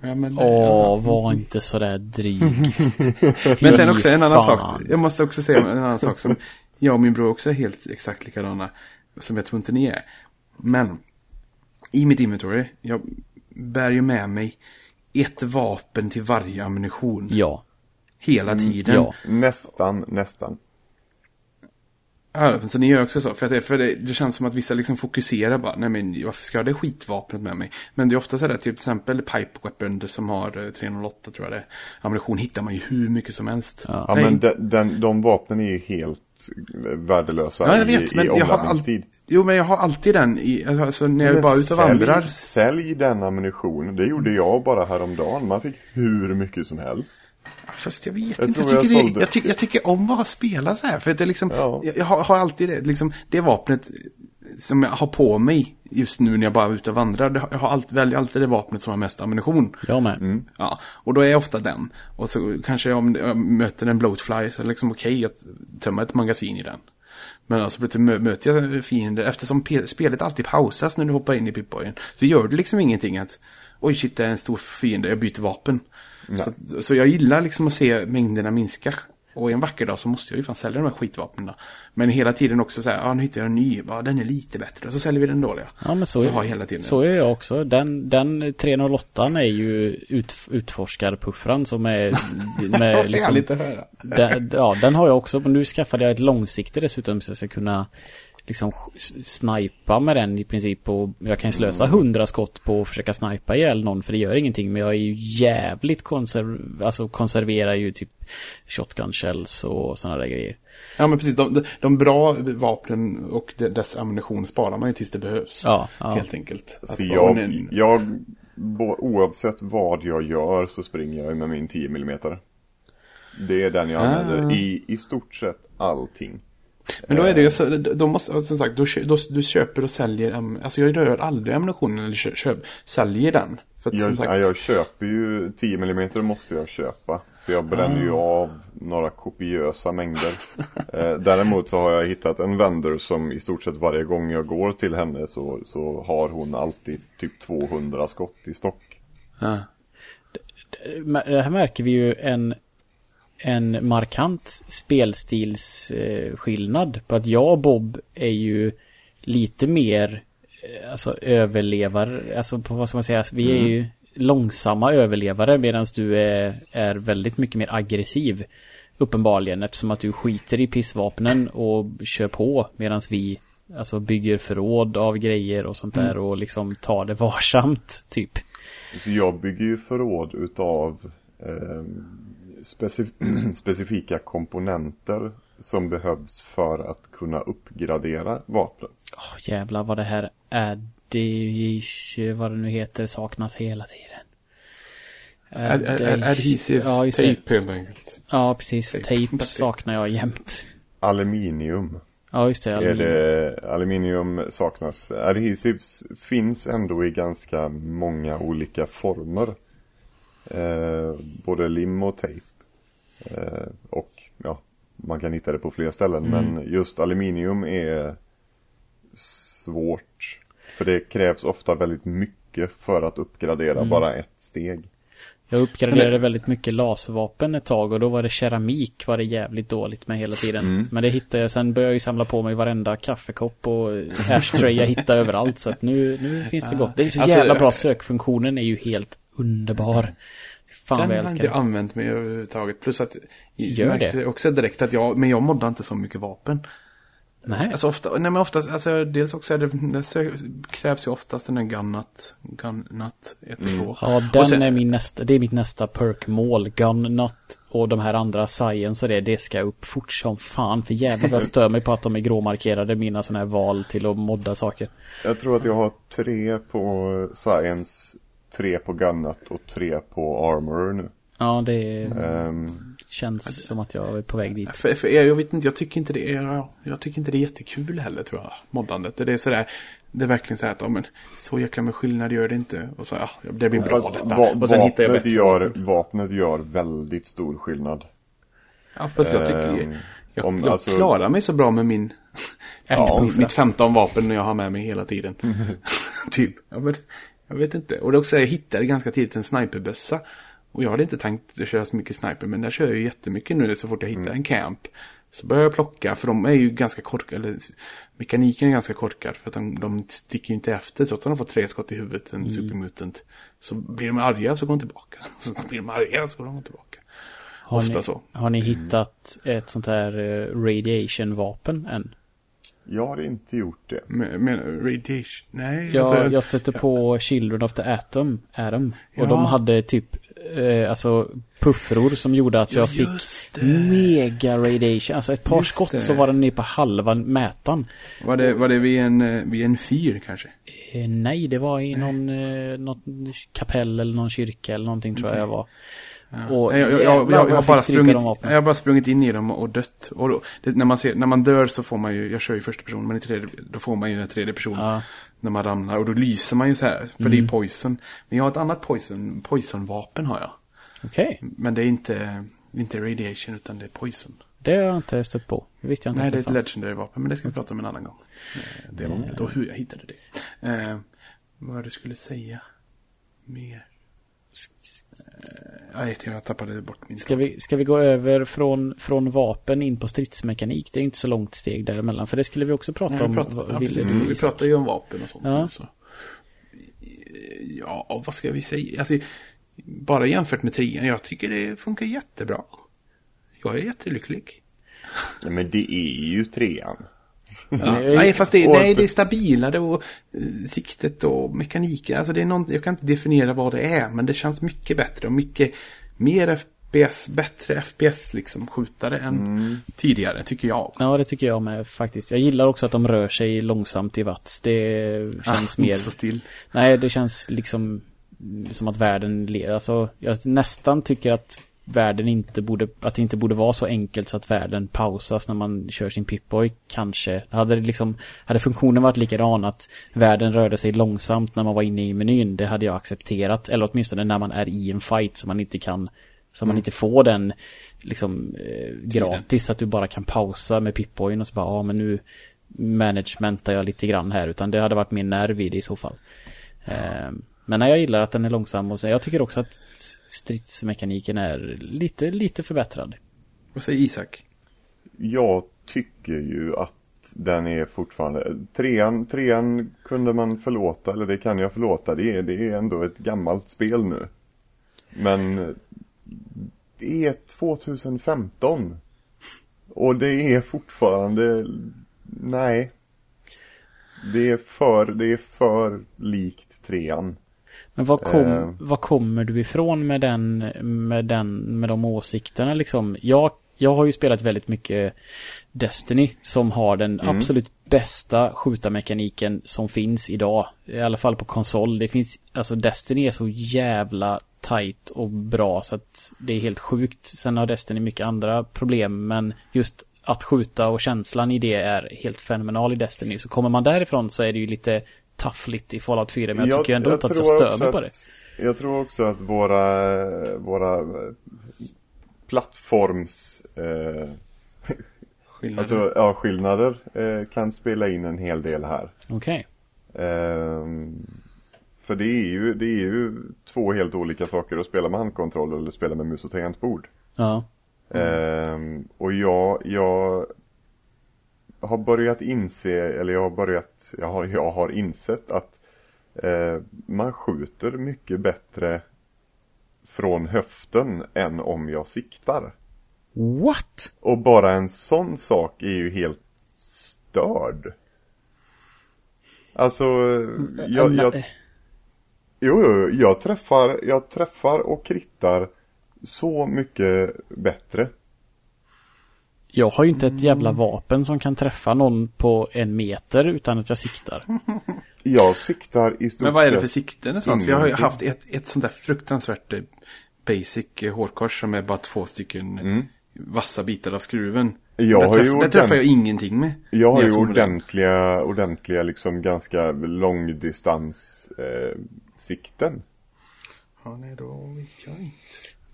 Ja, men Åh, var inte sådär dryg. Men sen också en annan fan. sak. Jag måste också säga en annan sak som jag och min bror också är helt exakt likadana. Som jag tror inte ni är. Men i mitt inventory, jag bär ju med mig ett vapen till varje ammunition. Ja, Hela tiden. ja. Nästan, nästan. Ja, så ni gör också så. För, att det, för det, det känns som att vissa liksom fokuserar bara. Nej men varför ska jag ha det skitvapnet med mig? Men det är ofta så där, till exempel Pipe Weapon som har eh, 308 tror jag det är. Ammunition hittar man ju hur mycket som helst. Ja. Ja men den, den, de vapnen är ju helt värdelösa Ja, jag vet, i, men i jag har alltid... Jo, men jag har alltid den i, alltså när jag Men bara är ute och vandrar. sälj, sälj den ammunition. Det gjorde jag bara häromdagen. Man fick hur mycket som helst. Fast jag vet Jag inte, jag tror tycker, jag det, jag, tycker, jag tycker om att spela så här. För det är liksom, Ja. jag, jag har, har alltid det, liksom, det vapnet som jag har på mig just nu när jag bara är ute och vandrar. Jag har alltid, väljer alltid det vapnet som har mest ammunition. jag med. Mm. Ja, och då är jag ofta den. Och så kanske om jag möter en bloatfly så är det liksom okej att tömma ett magasin i den. Men alltså plötsligt mö- möter jag fiender, eftersom pe- spelet alltid pausas när du hoppar in i Pip-Boyen. Så gör det liksom ingenting att, oj shit det är en stor fiende, jag byter vapen. Så, så jag gillar liksom att se mängderna minska. Och en vacker dag så måste jag ju fan sälja de här skitvapnen. Men hela tiden också så här, ja nu hittar jag en ny, ja den är lite bättre. Och så säljer vi den dåliga. Ja men så, Så är, har jag hela tiden. så är jag också. Den, den 308 är ju ut, utforskarpuffran som är med liksom, att höra. den, ja, den har jag också. Men nu skaffade jag ett långsikte dessutom så jag ska kunna liksom snipa med den i princip. Och jag kan ju slösa Mm. hundra skott på att försöka snipa ihjäl någon för det gör ingenting. Men jag är ju jävligt konserv, alltså konserverar ju typ shotgun shells och sådana där grejer. Ja men precis, de, de, bra vapnen och de- dess ammunition sparar man ju tills det behövs. Ja, ja. Helt enkelt. Så Att- jag, en- jag, oavsett vad jag gör så springer jag med min 10 mm. Det är den jag Ah. använder i, i stort sett allting. Men då är det ju så, då måste, alltså, som sagt, då, då, du köper och säljer, alltså jag rör aldrig ammunitionen eller kö, köp, säljer den. För att, som Jag, sagt, ja, jag köper ju 10 mm måste jag köpa. För jag bränner Ah. ju av några kopiösa mängder. eh, däremot så har jag hittat en vendor som i stort sett varje gång jag går till henne så, så har hon alltid typ 200 skott i stock. ja. Men Här märker vi ju en, en markant spelstilsskillnad. På att jag och Bob är ju lite mer eh, alltså överlevare, alltså på vad ska man säga, vi är ju långsamma överlevare medan du är, är väldigt mycket mer aggressiv. Uppenbarligen eftersom att du skiter i pissvapnen och kör på medan vi alltså bygger förråd av grejer och sånt där och liksom tar det varsamt typ. Så jag bygger ju förråd utav eh, specif- specifika komponenter som behövs för att kunna uppgradera vapnen. Åh jävlar vad det här är. Det vad det nu heter saknas hela tiden. Ad, ad, ad, adhesive ja, tape helt enkelt. Ja, precis. Tape. Saknar jag jämt. Aluminium. Ja, just det. Är aluminium. det, aluminium saknas. Adhesives finns ändå i ganska många olika former. Eh, både lim och tejp. Eh, och ja, man kan hitta det på flera ställen. Men just aluminium är svårt. För det krävs ofta väldigt mycket för att uppgradera bara ett steg. Jag uppgraderade väldigt mycket laservapen ett tag och då var det keramik var det jävligt dåligt med hela tiden. Men det hittade jag, sen började jag ju samla på mig varenda kaffekopp och ashtray jag hittade överallt. Så att nu, nu finns det gott. Det är så Alltså, jävla bra, sökfunktionen är ju helt underbar. Fan Den vad jag har älskar inte jag den. använt mig överhuvudtaget. Plus att Gör jag märkte det. också direkt att jag, men jag moddar inte så mycket vapen. Nej. Alltså ofta, nej men oftast, alltså dels också är det, det krävs ju oftast den där Gunnut, Gunnut 1 och 2. Ja, den sen- är min nästa, det är mitt nästa perk-mål. Gun Nut och de här andra science och det, det ska upp fort som fan. För jävlar jag stör mig på att de är gråmarkerade, mina sådana här val till att modda saker. Jag tror att jag har tre på Science, tre på Gunnut och tre på Armor nu. Ja, det Ehm, känns som att jag är på väg dit. För, för jag, jag vet inte, jag tycker inte det är, jag tycker inte det är jättekul heller tror jag, moddandet. Det är sådär, det är verkligen så här att, ja men, så jäkla med skillnad gör det inte. Och så, ja, det blir bra att detta. va- och sen hittar jag vapnet, bättre. gör, vapnet gör väldigt stor skillnad. Ja, fast jag tycker, Ehm, jag, om- jag alltså- klarar mig så bra med min, Ja, mitt, mitt 15 vapen jag har med mig hela tiden. typ, ja, men, jag vet inte. Och det också, jag hittade ganska tidigt en sniperbössa. Och jag hade inte tänkt att köra så mycket sniper, men där kör jag ju jättemycket nu så fort jag hittar en camp. Så börjar jag plocka, för de är ju ganska korkade, eller mekaniken är ganska korkad för att de, de sticker ju inte efter trots att de fått tre skott i huvudet, en supermutant. Så blir de arga så går de tillbaka. Så blir de arga så går de tillbaka. Har Ofta ni, så. Har ni hittat ett sånt här eh, radiation-vapen än? Jag har inte gjort det. Men, men radiation, nej. Jag, alltså, jag stötte på Children of the Atom, Atom. Och Ja. de hade typ, eh, alltså puffror som gjorde att Ja, jag fick det. mega radiation. Alltså ett par Just skott det. så var den nere på halva mätaren. Var det, var det vid en, eh, vid en fyr kanske? Eh, nej, det var i någon, eh, något kapell eller någon kyrka eller någonting tror jag jag var. Och jag, jag, jag, jag, jag, bara sprungit, jag har bara sprungit in i dem och dött. Och då, det, när, man ser, när man dör så får man ju, jag kör ju första person, men i tredje, då får man ju en tredje person. Ja. När man ramlar och då lyser man ju så här, för det är poison. Men jag har ett annat poison, poisonvapen har jag. Okej, Men det är inte, inte radiation utan det är poison. det har jag inte stött på. Det visste jag inte Nej, att det är ett legendary vapen, men det ska vi prata om en annan gång. Eh, Det var då hur jag hittade det. Eh, vad du skulle säga mer? Eh, jag, tappade bort min Ska vi, ska vi gå över från, från vapen in på stridsmekanik? Det är inte så långt steg däremellan. För det skulle vi också prata Nej, om. vi, pratar, vad- ja, precis. du, vi pratar ju om vapen och sånt. Ja. nu, Så. Ja, vad ska vi säga? Alltså, bara jämfört med trean, jag tycker det funkar jättebra. Jag är jättelycklig. Ja, men det är ju trean. Ja. Nej, fast det, nej, det är stabilare och siktet och mekaniken. Alltså det är någon, jag kan inte definiera vad det är, men det känns mycket bättre och mycket mer FPS, bättre FPS liksom skjutare än tidigare, tycker jag. Ja, det tycker jag med faktiskt. Jag gillar också att de rör sig långsamt i watts. Det känns Ah, mer... Inte så still. Nej, det känns liksom som att världen le- Alltså, jag nästan tycker att världen inte borde, att det inte borde vara så enkelt så att världen pausas när man kör sin Pip-Boy, kanske. Hade det liksom, hade funktionen varit likadan att världen rörde sig långsamt när man var inne i menyn, det hade jag accepterat. Eller åtminstone när man är i en fight så man inte kan, så man inte får den liksom eh, gratis, att du bara kan pausa med Pip-Boyen och så bara, ja men nu managementar jag lite grann här, utan det hade varit mer nerv i det i så fall. Eh, Men jag gillar att den är långsam och så, jag tycker också att stridsmekaniken är lite, lite förbättrad. Vad säger Isak? Jag tycker ju att den är fortfarande, trean, trean kunde man förlåta, eller det kan jag förlåta, det är, det är ändå ett gammalt spel nu. Men det är 2015. Och det är fortfarande, nej. Det är för, det är för likt trean. Men vad, kom, Eh. vad kommer du ifrån med den, med den, med de åsikterna liksom? Jag, jag har ju spelat väldigt mycket Destiny som har den absolut bästa skjutarmekaniken som finns idag. I alla fall på konsol. Det finns, alltså Destiny är så jävla tight och bra så att det är helt sjukt. Sen har Destiny mycket andra problem men just att skjuta och känslan i det är helt fenomenal i Destiny. Så kommer man därifrån så är det ju lite taffligt i Fallout 4 men jag, tycker ändå inte att jag stör mig på det. Jag tror också att våra, våra eh, plattforms eh, Skillnaden? Alltså, ja, skillnader eh, kan spela in en hel del här. Okej. Ehm, för det är, ju, det är ju två helt olika saker att spela med handkontroll eller spela med mus och tangentbord. Ja. Ehm, och jag, jag har börjat inse, eller jag har börjat, jag har, jag har insett att eh, man skjuter mycket bättre från höften än om jag siktar. What? Och bara en sån sak är ju helt störd. Alltså, jag, jag, jo, jo, jag träffar, jag träffar och krittar så mycket bättre. Jag har ju inte ett jävla vapen som kan träffa någon på en meter utan att jag siktar. Jag siktar i stort Men vad är det för sikten? Vi har ju haft ett, ett sånt där fruktansvärt eh, basic eh, hårkors som är bara två stycken eh, vassa bitar av skruven. Jag det, har träff, ju det träffar ordent- jag ingenting med. Jag har ju ordentliga, ordentliga liksom ganska långdistans eh, sikten. Ja, nej, då vet jag inte.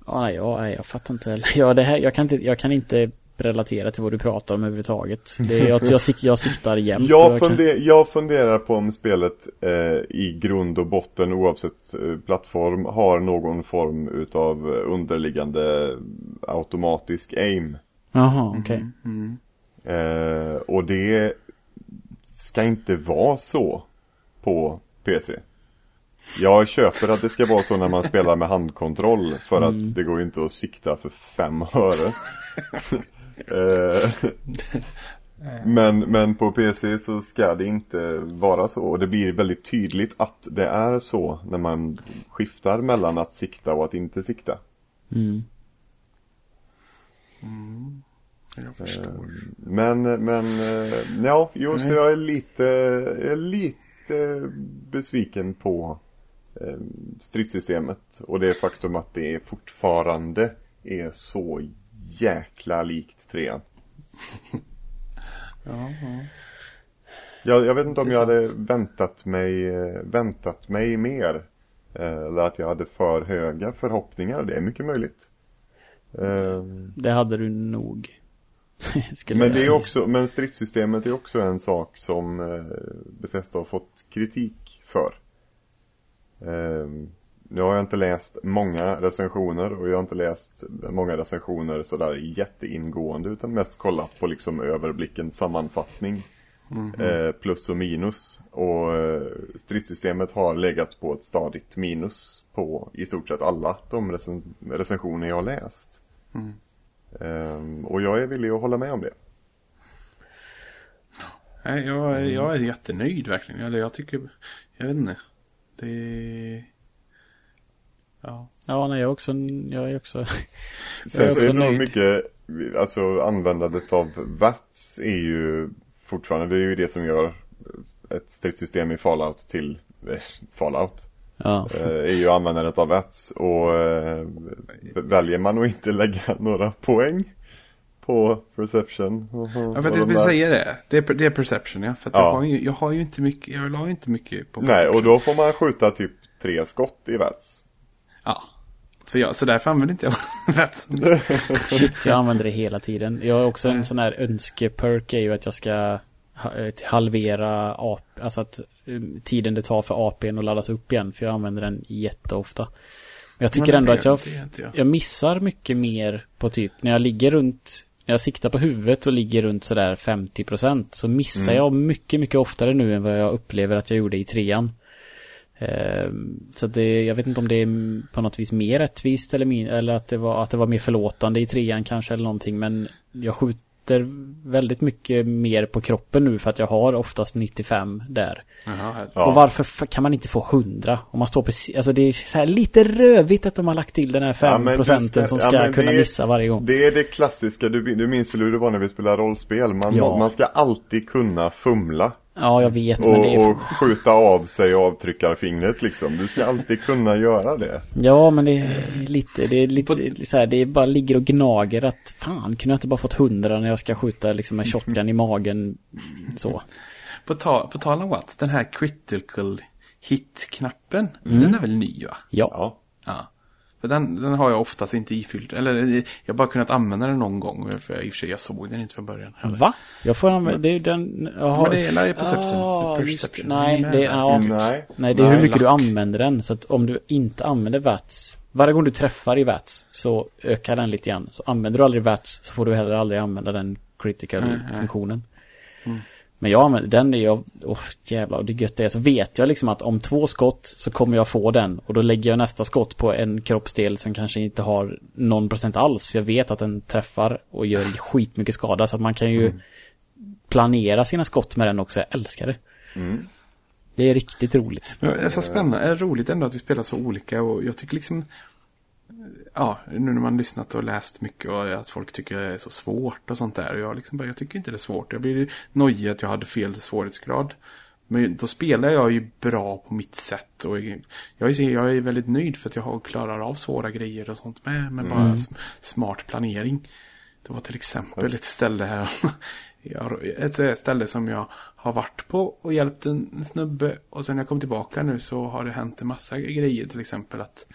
Ja, nej, ja, nej, jag fattar inte heller. Ja, det här, jag, kan inte, jag kan inte relatera till vad du pratar om överhuvudtaget. Det är, jag, jag, sik, jag siktar jämt. Jag, funder, jag funderar på om spelet eh, i grund och botten oavsett eh, plattform har någon form utav underliggande automatisk aim. Jaha, okej. Eh, och det ska inte vara så på PC. Jag köper att det ska vara så när man spelar med handkontroll för att det går inte att sikta för fem öre. Eh, men, men på PC så ska det inte vara så och det blir väldigt tydligt att det är så när man skiftar mellan att sikta och att inte sikta. Mm. Jag förstår. Men, men, eh, ja, jo, så jag är lite, jag är lite besviken på eh, stridssystemet. Och det faktum att det fortfarande är så jäkla likt trean. Ja, ja. Jag, jag vet inte om jag hade väntat mig, eh, väntat mig mer. Eh, Eller att jag hade för höga förhoppningar. Det är mycket möjligt. Eh, Det hade du nog. Men det är också, men stridssystemet är också en sak som eh, Bethesda har fått kritik för. Nu har jag inte läst många recensioner och jag har inte läst många recensioner sådär jätteingående utan mest kollat på liksom överblicken sammanfattning. Eh, plus och minus. Och eh, stridssystemet har legat på ett stadigt minus på i stort sett alla de recen- recensioner jag har läst. Ehm, och jag är villig att hålla med om det. Nej, jag, är- jag är jättenöjd verkligen. Eller jag tycker, jag vet inte. Det... Ja. Ja, nej, jag är också, jag är också. Sen är så är det nog mycket, alltså användandet av VATS är ju fortfarande, det är ju det som gör ett stridssystem i Fallout till eh, Fallout. Ja. Eh, är ju användandet av VATS och eh, väljer man att inte lägga några poäng på Perception. Ja, och för att de jag vill säga det. Det är, det är perception, ja. För att Ja. jag, har ju, jag har ju inte mycket, jag la ju inte mycket på Nej, perception. och då får man skjuta typ tre skott i VATS. Ja. För jag, så därför använder inte jag VATS. Shit, jag använder det hela tiden. Jag har också en sån här önskeperk är ju att jag ska eh, halvera AP, alltså att um, tiden det tar för APn att laddas upp igen. För jag använder den jätteofta. Men jag tycker Men ändå att jag, jag. jag missar mycket mer på typ när jag ligger runt när jag siktar på huvudet och ligger runt sådär 50% så missar jag mycket, mycket oftare nu än vad jag upplever att jag gjorde i trean. Ehm, Så det, jag vet inte om det är på något vis mer rättvist eller, min, eller att, det var, att det var mer förlåtande i trean kanske eller någonting. Men jag skjuter väldigt mycket mer på kroppen nu för att jag har oftast 95 där. Här. Ja. Och varför kan man inte få 100? Om man står precis, alltså det är så här lite rövigt att de har lagt till den här 5% Ja, det. som Ja, ska men kunna är- missa varje gång. Det är det klassiska, du, du minns väl hur det var när vi spelade rollspel? Man, Ja. man ska alltid kunna fumla. Ja, jag vet men det Och, är... och skjuta av sig avtryckarfingret liksom. Du ska alltid kunna göra det. Ja, men det är lite, det är lite så här, det är bara ligger och gnager att fan, kunde jag inte bara fått 100 när jag ska skjuta liksom en shotgun i magen så. På, ta, på tal om Watts, den här critical hit-knappen, Mm. den är väl ny va? Ja. Ja. För den, den har jag oftast inte ifylld. Eller jag har bara kunnat använda den någon gång. För i och för sig, jag såg den inte från början. heller. Va? Jag får använda, det är den, jaha. Men det är live perception. Ah, perception. nej, det, är ja, Nej. nej, det är hur mycket du lack. använder den. Så att om du inte använder VATS, varje gång du träffar i VATS så ökar den lite grann. Så använder du aldrig VATS så får du heller aldrig använda den critical Mm, nej. funktionen. Men jag använder den, är jag, åh jävlar och det gött det är. Så vet jag liksom att om två skott så kommer jag få den. Och då lägger jag nästa skott på en kroppsdel som kanske inte har någon procent alls. För jag vet att den träffar och gör skitmycket skada. Så att man kan ju planera sina skott med den också. Jag älskar det. Mm. Det är riktigt roligt. Ja, Det är så spännande, det är roligt ändå att vi spelar så olika och jag tycker liksom Ja, nu när man lyssnat och läst mycket och att folk tycker det är så svårt och sånt där. Och jag, liksom bara, jag tycker inte det är svårt. Jag blir nojig att jag hade fel svårighetsgrad. Men då spelar jag ju bra på mitt sätt. Och jag är, jag är väldigt nöjd för att jag klarar av svåra grejer och sånt med. Med bara s- smart planering. Det var till exempel ett ställe här. Ett ställe som jag har varit på och hjälpt en en snubbe. Och sen när jag kom tillbaka nu så har det hänt en massa grejer. Till exempel att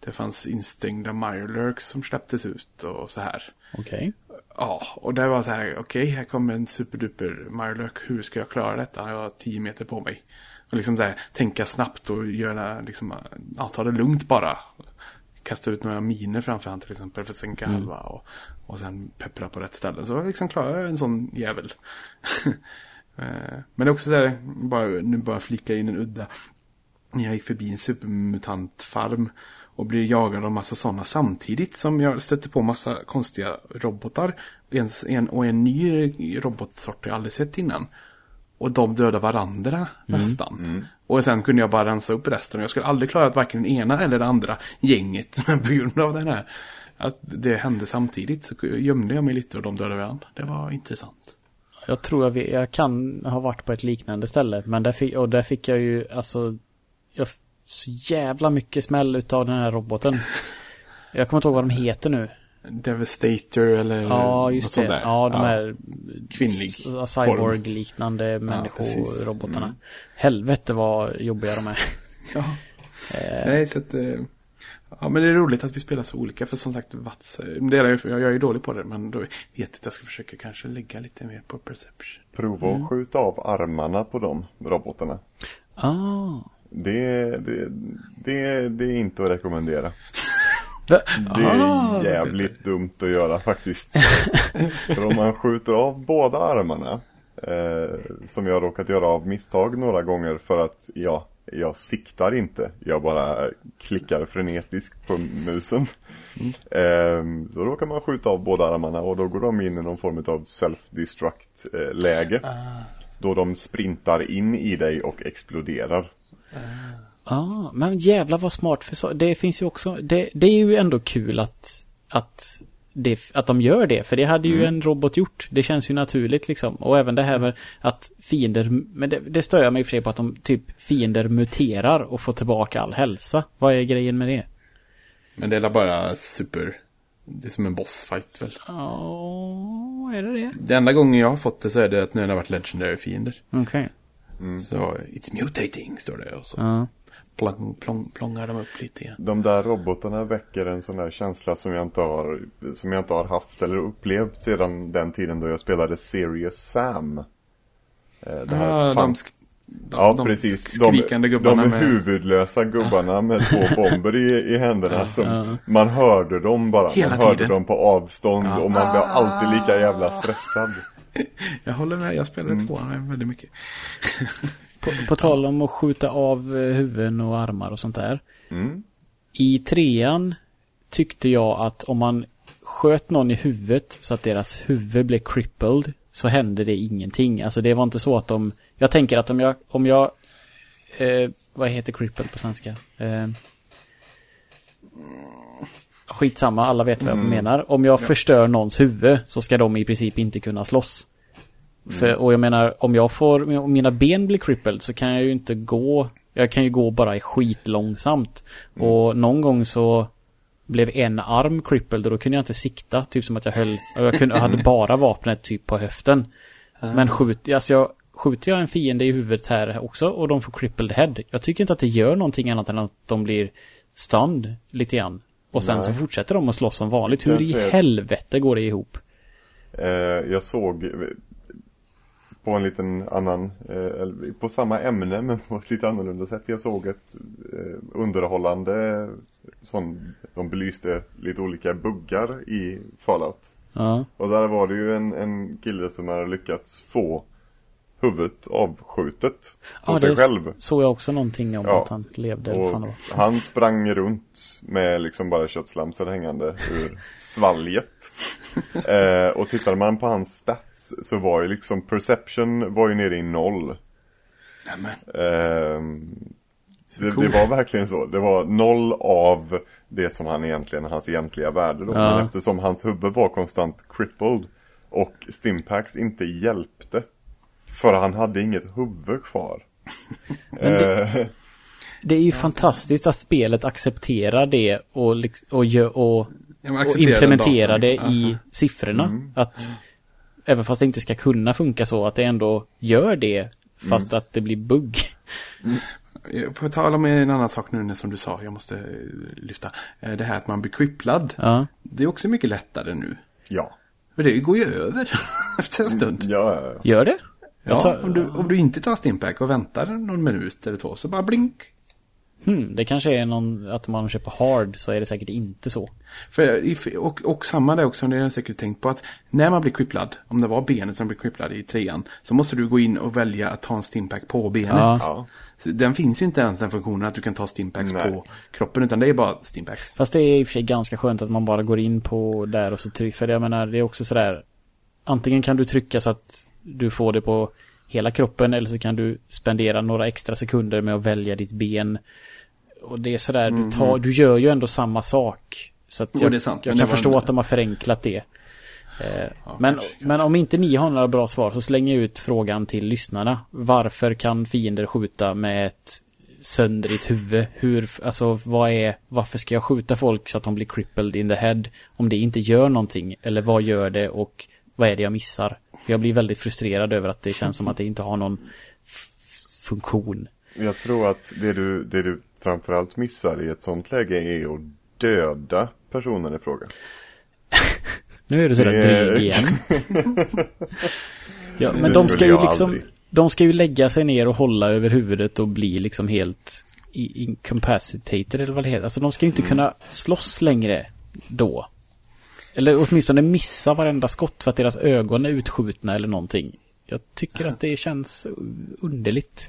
det fanns instängda Mirelurks som släpptes ut och så här. Okej. Ja, och det var så här, okej, här kommer en superduper Mirelurk, hur ska jag klara detta? Jag har tio meter på mig. Och liksom så här, tänka snabbt och göra, liksom, ja, ta det lugnt bara. Kasta ut några miner framför han till exempel för att sänka halva och, och sen peppra på rätt ställe. Så liksom klarar jag en sån jävel. Eh, Men det är också så här, bara, nu bara flika in en udda. Jag gick förbi en supermutantfarm och blir jagad av massa sådana samtidigt som jag stötte på massa konstiga robotar. En, en, och en ny robotsort jag aldrig sett innan. Och de dödar varandra nästan. Och sen kunde jag bara rensa upp resten. Och jag skulle aldrig klara att varken den ena eller det andra gänget. Men på grund av den här, att det hände samtidigt så gömde jag mig lite och de dödade varandra. Det var intressant. Jag tror jag, jag kan ha varit på ett liknande ställe. Men där fick, och där fick jag ju, alltså, jag, så jävla mycket smäll utav den här roboten. Jag kommer inte ihåg vad de heter nu. Devastator eller Ja, något just sånt det. där. Ja, de här Kvinnlig cyborg-liknande precis. Mm. människorobotarna. Helvete vad jobbiga de är. Ja. Nej, så att... eh, Ja, men det är roligt att vi spelar så olika. För som sagt, Vats, eh, det är jag, jag är ju dålig på det. Men då vet jag att jag ska försöka kanske lägga lite mer på perception. Prova att skjuta av armarna på de robotarna. Ah. Det, det, det, det är inte att rekommendera. Det är Ah, jävligt dumt att göra faktiskt. För om man skjuter av båda armarna, eh, som jag råkat göra av misstag några gånger för att ja, jag siktar inte. Jag bara klickar frenetiskt på musen. Eh, så råkar man skjuta av båda armarna och då går de in i någon form av self-destruct eh, läge. Då de sprintar in i dig och exploderar. Ah, men jävlar vad smart för. Det finns ju också, det, det är ju ändå kul att, att, det, att de gör det. För det hade ju en robot gjort. Det känns ju naturligt liksom. Och även det här med att fiender, men det, det stör jag mig i och för sig på att de typ fiender muterar och får tillbaka all hälsa. Vad är grejen med det? Men det är bara super... Det är som en bossfight väl. Ja, är det det? Det enda gången jag har fått det så är det att det har varit legendary fiender. Okej. Så it's mutating står det och så Ja. plong, plong, plongar de upp lite igen. De där robotarna väcker en sån där känsla som jag inte har, som jag inte har haft eller upplevt sedan den tiden då jag spelade Serious Sam. Eh, Det här Ja, de, fanns- sk- de, ja, de precis. skrikande de, gubbarna de med... huvudlösa gubbarna med två bomber i, i händerna som ja. man hörde dem bara. Hela man hörde tiden. dem på avstånd Ja. och man blev alltid lika jävla stressad. Jag håller med, jag spelade mm. tvåan väldigt mycket. På, på tal om att skjuta av eh, huvuden och armar och sånt där. Mm. I trean tyckte jag att om man sköt någon i huvudet så att deras huvud blev crippled så hände det ingenting. Alltså det var inte så att de... Jag tänker att om jag... Om jag eh, vad heter crippled på svenska? Eh, skitsamma, alla vet vad jag menar. Om jag förstör någons huvud så ska de i princip inte kunna slåss. För, och jag menar, om jag får, om mina ben blir crippled så kan jag ju inte gå, jag kan ju gå bara skitlångsamt. Och någon gång så blev en arm crippled och då kunde jag inte sikta, typ som att jag höll, jag, kunde, jag hade bara vapnet typ på höften. Men skjut, alltså jag, skjuter jag en fiende i huvudet här också och de får crippled head, jag tycker inte att det gör någonting annat än att de blir stunned lite grann. Och sen Nej. så fortsätter de att slåss som vanligt. Hur i ser- helvete går det ihop? Eh, jag såg eh, på en liten annan, eh, på samma ämne men på ett lite annorlunda sätt. Jag såg ett eh, underhållande sån, de belyste lite olika buggar i Fallout. Ja. Och där var det ju en, en kille som hade lyckats få huvudet avskjutet på Ja, sig det själv. såg jag också någonting om Ja. att han levde. Och han sprang runt med liksom bara köttslamsor hängande ur svalget. eh, och tittade man på hans stats så var ju liksom perception var ju nere i noll. Ehm, det, coolt. det var verkligen så. Det var noll av det som han egentligen, hans egentliga värde då. Ja. Men eftersom hans huvud var konstant crippled och Stimpaks inte hjälpte. För han hade inget huvud kvar. det- Eh, Det är ju fantastiskt att spelet accepterar det och, liks- och, och, men och implementerar det i liksom. siffrorna. Att även fast det inte ska kunna funka så, att det ändå gör det fast att det blir bugg. Aha. På tal om en annan sak nu som du sa, jag måste eh, lyfta. Eh, Det här att man blir cripplad. Ja. Det är också mycket lättare nu. ja. För det går ju över efter en stund. Ja, ja, ja. Gör det? Ja, tar- om, du, om du inte tar Stimpack och väntar någon minut eller två så bara blink. Hmm, det kanske är någon, att man köper hard så är det säkert inte så. För, och, och samma där också, det har jag säkert tänkt på att när man blir cripplad, om det var benet som blir cripplad i trean, så måste du gå in och välja att ta en stimpack på benet. Ja. den finns ju inte ens den funktionen att du kan ta stimpacks Nej. på kroppen, utan det är bara stimpacks. Fast det är i och för sig ganska skönt att man bara går in på där och så trycker. För jag menar, det är också sådär. Antingen kan du trycka så att du får det på hela kroppen eller så kan du spendera några extra sekunder med att välja ditt ben. Och det är sådär, du, tar, du gör ju ändå samma sak. Så att jag, sant, jag kan förstå en- att de har förenklat det. Eh, Ja, men, kanske, men om inte ni har några bra svar så slänger jag ut frågan till lyssnarna. Varför kan fiender skjuta med ett söndrigt huvud? Hur, alltså vad är, varför ska jag skjuta folk så att de blir crippled in the head? Om det inte gör någonting, eller vad gör det och vad är det jag missar? För jag blir väldigt frustrerad över att det känns som att det inte har någon funktion. Jag tror att det du, det du framförallt missar i ett sånt läge är att döda personen i fråga. Nu är du sådär Det- dryg igen. ja, men de ska ju liksom, aldrig. de ska ju lägga sig ner och hålla över huvudet och bli liksom helt incapacitated eller vad det heter. Alltså de ska ju inte Mm. kunna slåss längre då. Eller åtminstone missa varenda skott för att deras ögon är utskjutna eller någonting. Jag tycker att det känns underligt.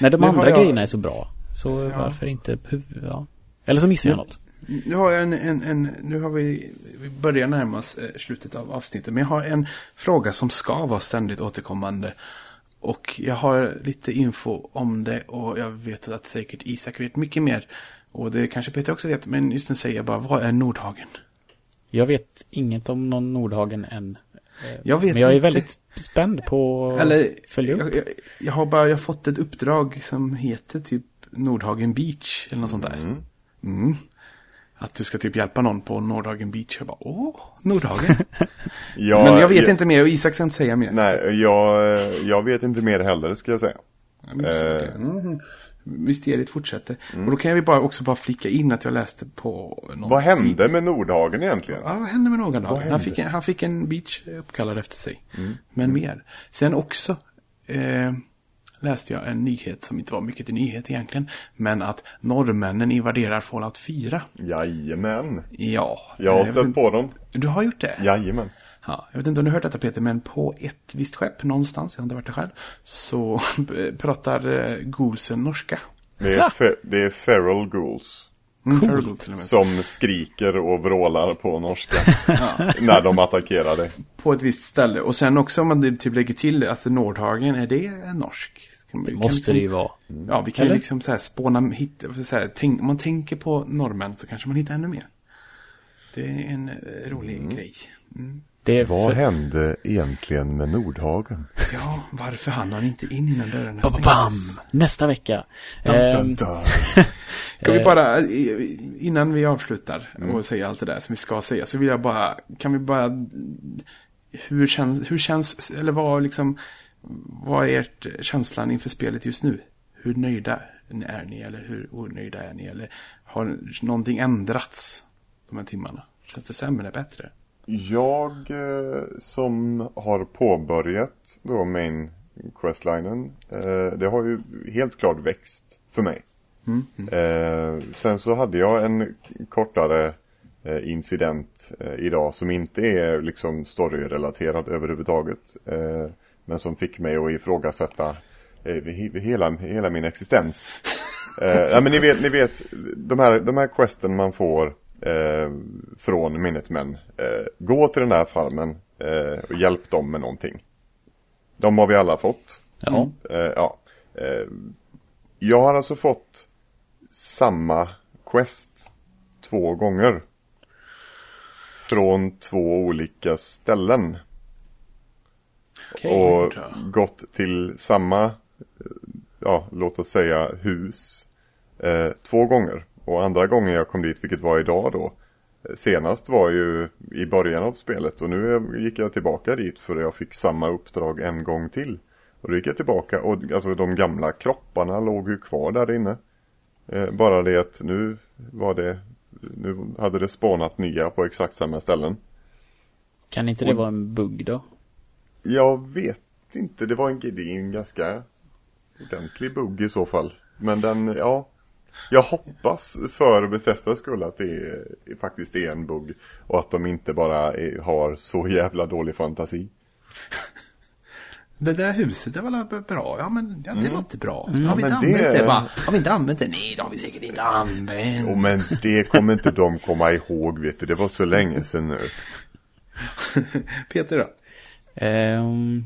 När de Nu andra jag- grejerna är så bra. Så varför inte ja. Eller så missar jag något. Nu har jag en, en, en nu har vi, vi börjar närma oss eh, slutet av avsnittet. Men jag har en fråga som ska vara ständigt återkommande. Och jag har lite info om det och jag vet att säkert Isak vet mycket mer. Och det kanske Peter också vet, men just nu säger jag bara, vad är Nordhagen? Jag vet inget om någon Nordhagen än. Jag vet Men jag är väldigt spänd på att Eller, följa upp. jag, jag, jag har bara jag har fått ett uppdrag som heter typ Nordhagen Beach eller något sånt där. Mm. Mm. Att du ska typ hjälpa någon på Nordhagen Beach. Jag bara, åh, Nordhagen. Ja, Men jag vet jag, inte mer och Isak ska inte säga mer. Nej, jag, jag vet inte mer heller skulle jag säga. Eh. Mm. Mysteriet fortsätter. Och då kan ju bara också bara flika in att jag läste på någon Vad sida- hände med Nordhagen egentligen? Ja, vad hände med Nordhagen? Han fick, en, han fick en beach uppkallad efter sig. Men mer. Sen också eh, läste jag en nyhet som inte var mycket till nyhet egentligen. Men att norrmännen invaderar Fallout 4. Jajamän. Ja. Jag har eh, stött på dem. Du har gjort det? Jajamän. Ja, jag vet inte om du har hört detta Peter, men på ett visst skepp någonstans, jag har inte varit där själv, så pratar eh, Goulsen norska. Det är, fe- det är feral ghouls. Mm, Coolt. Som skriker och vrålar på norska. när de attackerar dig. På ett visst ställe. Och sen också om man typ lägger till, alltså Nordhagen, är det en norsk? Kan Det måste liksom, det ju vara. Ja, vi kan ju Eller? liksom så här spåna, hitta, så här, tänk, om man tänker på norrmän så kanske man hittar ännu mer. Det är en eh, rolig grej. Mm. Det är Vad för... hände egentligen med Nordhagen? Ja, varför hann han inte in innan dörrarna Bam, bam! Nästa vecka. Ehm, Kan vi Eh. bara, innan vi avslutar Mm. och säger allt det där som vi ska säga, så vill jag bara, kan vi bara, hur känns, hur känns, eller vad liksom, vad är ert känslan inför spelet just nu? Hur nöjda är ni, eller hur onöjda är ni, eller har någonting ändrats de här timmarna? Känns det sämre, bättre? Jag eh, som har påbörjat då main questlinen. Eh, det har ju helt klart växt för mig. Eh, sen så hade jag en kortare incident idag som inte är liksom storyrelaterad överhuvudtaget. Men som fick mig att ifrågasätta hela, hela min existens. Ja, men ni vet, ni vet de, här, de här questen man får eh, från Minutemen. Eh, gå till den här farmen eh, och hjälp dem med någonting. De har vi alla fått. Ja. Eh, ja. Eh, jag har alltså fått samma quest två gånger. Från två olika ställen. Okej. och gått till samma, ja låt oss säga hus. Eh, två gånger. Och andra gången jag kom dit, vilket var idag då. Senast var ju i början av spelet och nu gick jag tillbaka dit för jag fick samma uppdrag en gång till. Och då gick jag tillbaka och alltså de gamla kropparna låg ju kvar där inne. Eh, bara det att nu var det, nu hade det spanat nya på exakt samma ställen. Kan inte det Och- vara en bugg då? Jag vet inte, det var en, det är en ganska ordentlig bugg i så fall. Men den, ja. Jag hoppas för Bethesdas skull att det är, faktiskt är en bugg. Och att de inte bara är, har så jävla dålig fantasi. Det där huset är väl bra? Ja, men ja, det låter bra. har vi inte det- använt det? Va? Har vi inte använt det? Nej, det har vi säkert inte använt. Och men det kommer inte de komma ihåg vet du. Det var så länge sedan nu. Peter då? Ehm,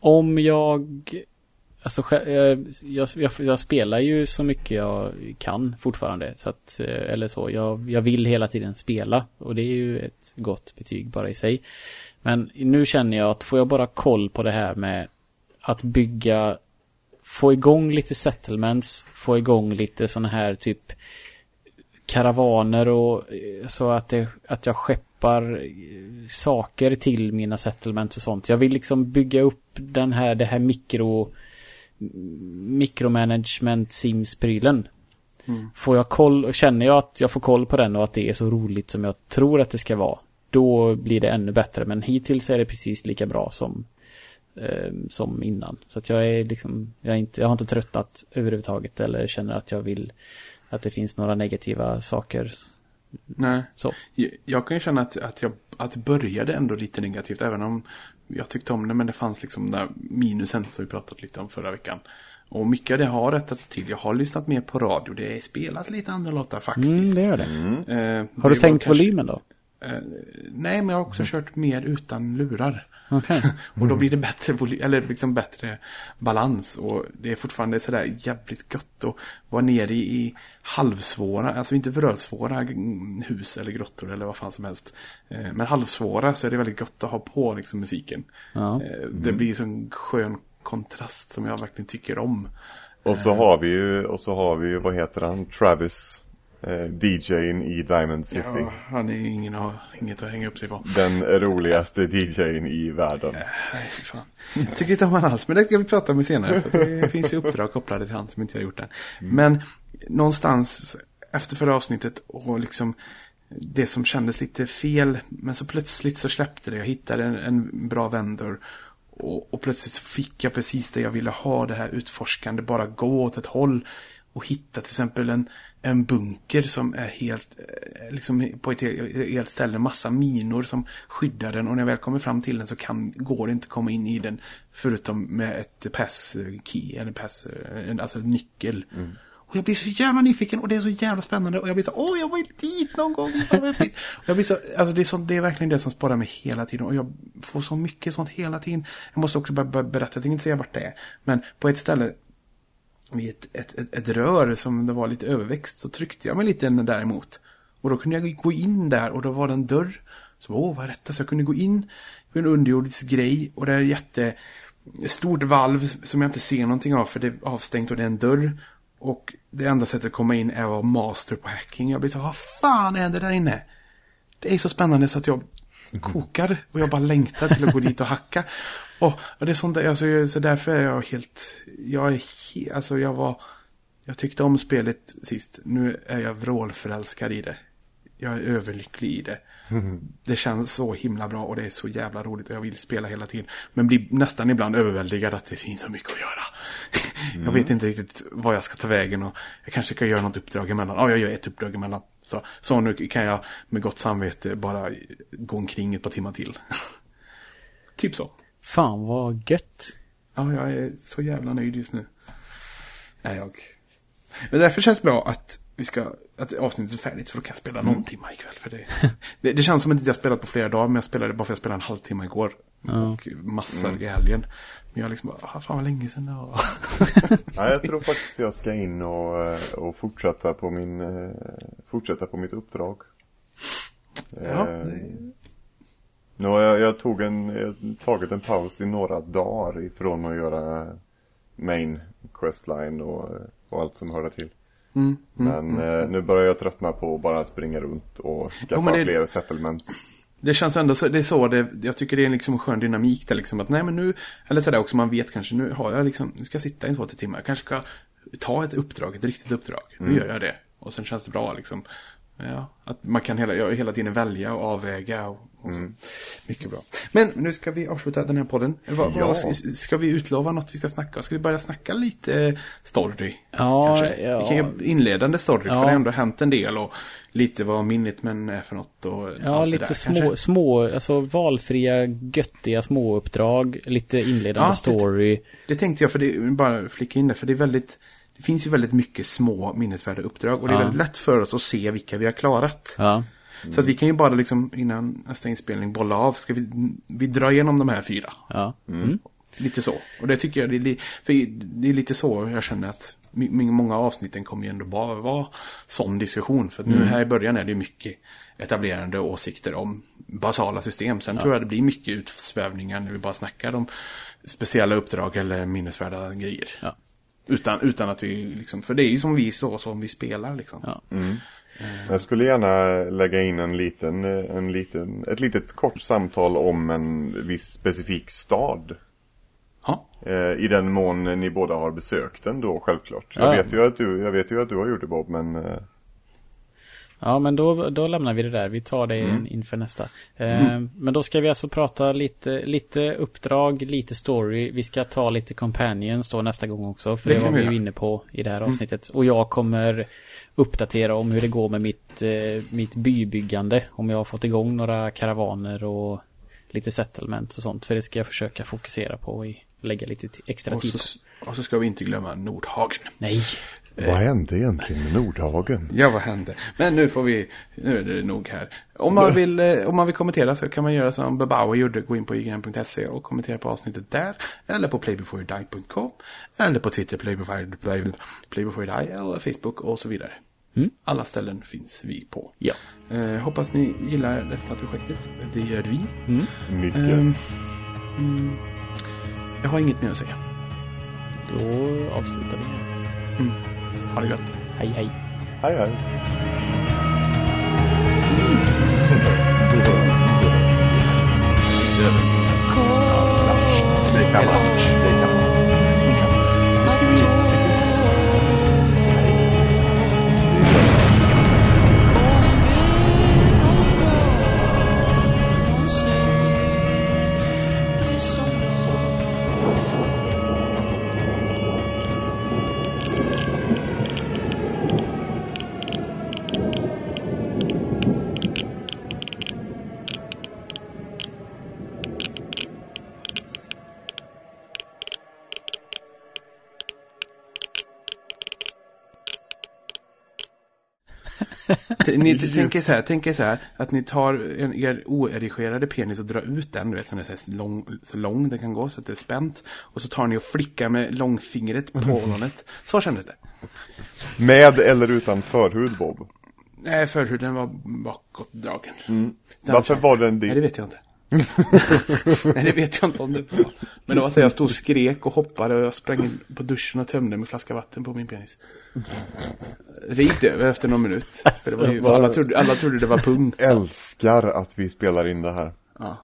om jag... Alltså jag, jag, jag spelar ju så mycket jag kan fortfarande. Så att, eh, eller så, jag, jag vill hela tiden spela. Och det är ju ett gott betyg bara i sig. Men nu känner jag att får jag bara koll på det här med att bygga, få igång lite settlements, få igång lite sådana här typ karavaner och eh, så att, det, att jag skeppar eh, saker till mina settlements och sånt. Jag vill liksom bygga upp den här, det här mikro mikromanagement sims-prylen. Får jag koll, känner jag att jag får koll på den och att det är så roligt som jag tror att det ska vara. Då blir det ännu bättre men hittills är det precis lika bra som eh, som innan. Så att jag är liksom, jag, är inte, jag har inte tröttnat överhuvudtaget eller känner att jag vill att det finns några negativa saker. Nej. Så. Jag- Jag kan ju känna att, att, jag, att började ändå lite negativt, även om jag tyckte om det, men det fanns liksom den där minusen som vi pratade lite om förra veckan. Och mycket av det har rättats till. Jag har lyssnat mer på radio. Det är spelat lite andra låtar faktiskt. Mm, det gör det. Eh, det Har du var sänkt kanske- volymen då? Eh, nej, men jag har också kört mer utan lurar. Okej. Och då blir det bättre eller liksom bättre balans. Och det är fortfarande sådär jävligt gött att vara nere i, i halvsvåra, alltså inte vrölsvåra mm, hus eller grottor eller vad fan som helst. Eh, men halvsvåra så är det väldigt gött att ha på liksom musiken. Ja. Eh, det blir så en skön kontrast som jag verkligen tycker om. Och så har vi ju, och så har vi ju, vad heter han, Travis. Eh, DJn i Diamond City. Ja, han är ingen, inget att hänga upp sig på. Den roligaste DJn i världen. Nej, fy fan. Jag tycker inte om han alls, men det ska vi prata om senare. För det finns ju uppdrag kopplade till han som inte har gjort det. Men någonstans efter förra avsnittet och liksom det som kändes lite fel. Men så plötsligt så släppte det. Jag hittade en, en bra vendor. Och, och plötsligt så fick jag precis det jag ville ha. Det här utforskande. Bara gå åt ett håll. Och hitta till exempel en, en bunker som är helt, eh, liksom på ett helt, ställe. Massa minor som skyddar den. Och när jag väl kommer fram till den så kan, går det inte att komma in i den. Förutom med ett pass key. Eller pass, eh, alltså nyckel. Och jag blir så jävla nyfiken och det är så jävla spännande. Och jag blir så, åh jag ju dit någon gång. Fan, vad häftigt." Och jag blir så, alltså det är, så, det är verkligen det som sparar mig hela tiden. Och jag får så mycket sånt hela tiden. Jag måste också bara berätta, jag tänker inte säga vart det är. Men på ett ställe vid ett, ett, ett, ett rör som det var lite överväxt så tryckte jag mig lite däremot. Och då kunde jag gå in där och då var det en dörr. Så åh vad är detta? Så jag kunde gå in på en underjordisk grej och det är ett jätte stort valv som jag inte ser någonting av för det är avstängt och det är en dörr. Och det enda sättet att komma in är att vara master på hacking. Jag blir så, vad fan är det där inne? Det är så spännande så att jag kokar och jag bara längtar till att gå dit och hacka. Och, och det är sånt där, alltså, så därför är jag helt, jag är he, alltså jag var, jag tyckte om spelet sist. Nu är jag vrålförälskad i det. Jag är överlycklig i det. Det känns så himla bra och det är så jävla roligt och jag vill spela hela tiden. Men blir nästan ibland överväldigad att det finns så mycket att göra. Jag vet inte riktigt vad jag ska ta vägen och jag kanske kan göra något uppdrag emellan. Ja, jag gör ett uppdrag emellan. Så, så nu kan jag med gott samvete bara gå omkring ett par timmar till. typ så. Fan vad gött. Ja, jag är så jävla nöjd just nu. Är jag. Men därför känns det bra att vi ska, att avsnittet är färdigt för då kan jag spela någon timme ikväll. För det, det, det känns som att jag inte spelat på flera dagar, men jag spelade bara för att jag spelade en halvtimme igår. Och massor i helgen. Men jag liksom bara, ah, fan vad länge sedan det var. Ja, jag tror faktiskt jag ska in och, eh, och fortsätta på min, eh, fortsätta på mitt uppdrag. Ja, Eh, det- Nu har jag, jag tog en, jag tagit en paus i några dagar ifrån att göra main questline och, och allt som hör där till. Mm, mm, Men mm. eh, nu börjar jag tröttna på att bara springa runt och skaffa det- fler settlements. Det känns ändå så, det är så, det, jag tycker det är liksom en skön dynamik där liksom att nej men nu, eller sådär också, man vet kanske nu har jag liksom, nu ska jag sitta i två, tre timmar, jag kanske ska ta ett uppdrag, ett riktigt uppdrag, nu gör jag det. Och sen känns det bra liksom. Ja, att man kan hela, hela tiden välja och avväga och, så. Mycket bra. Men nu ska vi avsluta den här podden. Vad, Ja. ska, vi utlova något vi ska snacka om? Ska vi börja snacka lite story? Ja, kanske? ja. Vi kan inledande story, Ja. för det har ändå hänt en del och lite vad minnet men är för något och Ja, det lite där, små, kanske. små, alltså valfria, göttiga småuppdrag, lite inledande Ja, det- story. Det tänkte jag, för det, bara flika in det, för det är väldigt det finns ju väldigt mycket små minnesvärda uppdrag och det är väldigt lätt för oss att se vilka vi har klarat. Ja. Så att vi kan ju bara liksom innan nästa inspelning bolla av, ska vi, vi dra igenom de här fyra. Ja. Mm. Lite så. Och det tycker jag, det är, för det är lite så jag känner att många avsnitten kommer ju ändå bara vara sån diskussion. För att nu här i början är det mycket etablerande åsikter om basala system. Sen tror jag det blir mycket utsvävningar när vi bara snackar om speciella uppdrag eller minnesvärda grejer. Ja. Utan, utan att vi liksom, för det är ju som vi så som vi spelar liksom. Ja. Jag skulle gärna lägga in en liten, eh, en liten, ett litet kort samtal om en viss specifik stad. Ja. Eh, I den mån ni båda har besökt den då självklart. Jag, Ja. vet ju att du, jag vet ju att du har gjort det Bob men eh, Ja, men då, då lämnar vi det där. Vi tar det Mm. inför nästa. Eh, Men då ska vi alltså prata lite, lite uppdrag, lite story. Vi ska ta lite companions då nästa gång också. För Det det, var vi ju inne på i det här avsnittet. Och jag kommer uppdatera om hur det går med mitt, eh, mitt bybyggande. Om jag har fått igång några karavaner och lite settlements och sånt. För det ska jag försöka fokusera på och lägga lite extra Och tid på. så, och så ska vi inte glömma Nordhagen. Nej. Vad hände egentligen med Nordhagen? Ja, vad hände? Men nu får vi, nu är det nog här. Om man vill, eh, om man vill kommentera så kan man göra som Bebauer gjorde, gå in på ign.se och kommentera på avsnittet där. Eller på playbeforedie.com. Eller på Twitter, playbefore, play, playbeforedie, eller Facebook och så vidare. Mm. Alla ställen finns vi på. Ja. Eh, hoppas ni gillar detta projektet. Det gör vi. Mycket. Ehm, mm, jag har inget mer att säga. Då avslutar vi här. Ha det gött. Hej hej. Hej hej. Det kan Ni tänker så här, tänker så här att ni tar en, er oerigerade penis och drar ut den, du vet, så den är så, lång, så lång den kan gå, så att det är spänt. Och så tar ni och flickar med långfingret på ollonet. Så kändes det. Med eller utan förhud Bob? Nej, förhuden var bakåtdragen. Den Varför var den Nej, det din? vet jag inte. Nej, det vet jag inte om det var. Men det var så jag stod och skrek och hoppade och jag sprang in på duschen och tömde min flaska vatten på min penis. Det gick över efter någon minut. Var ju, alla, trodde, alla trodde det var pung. Älskar att vi spelar in det här.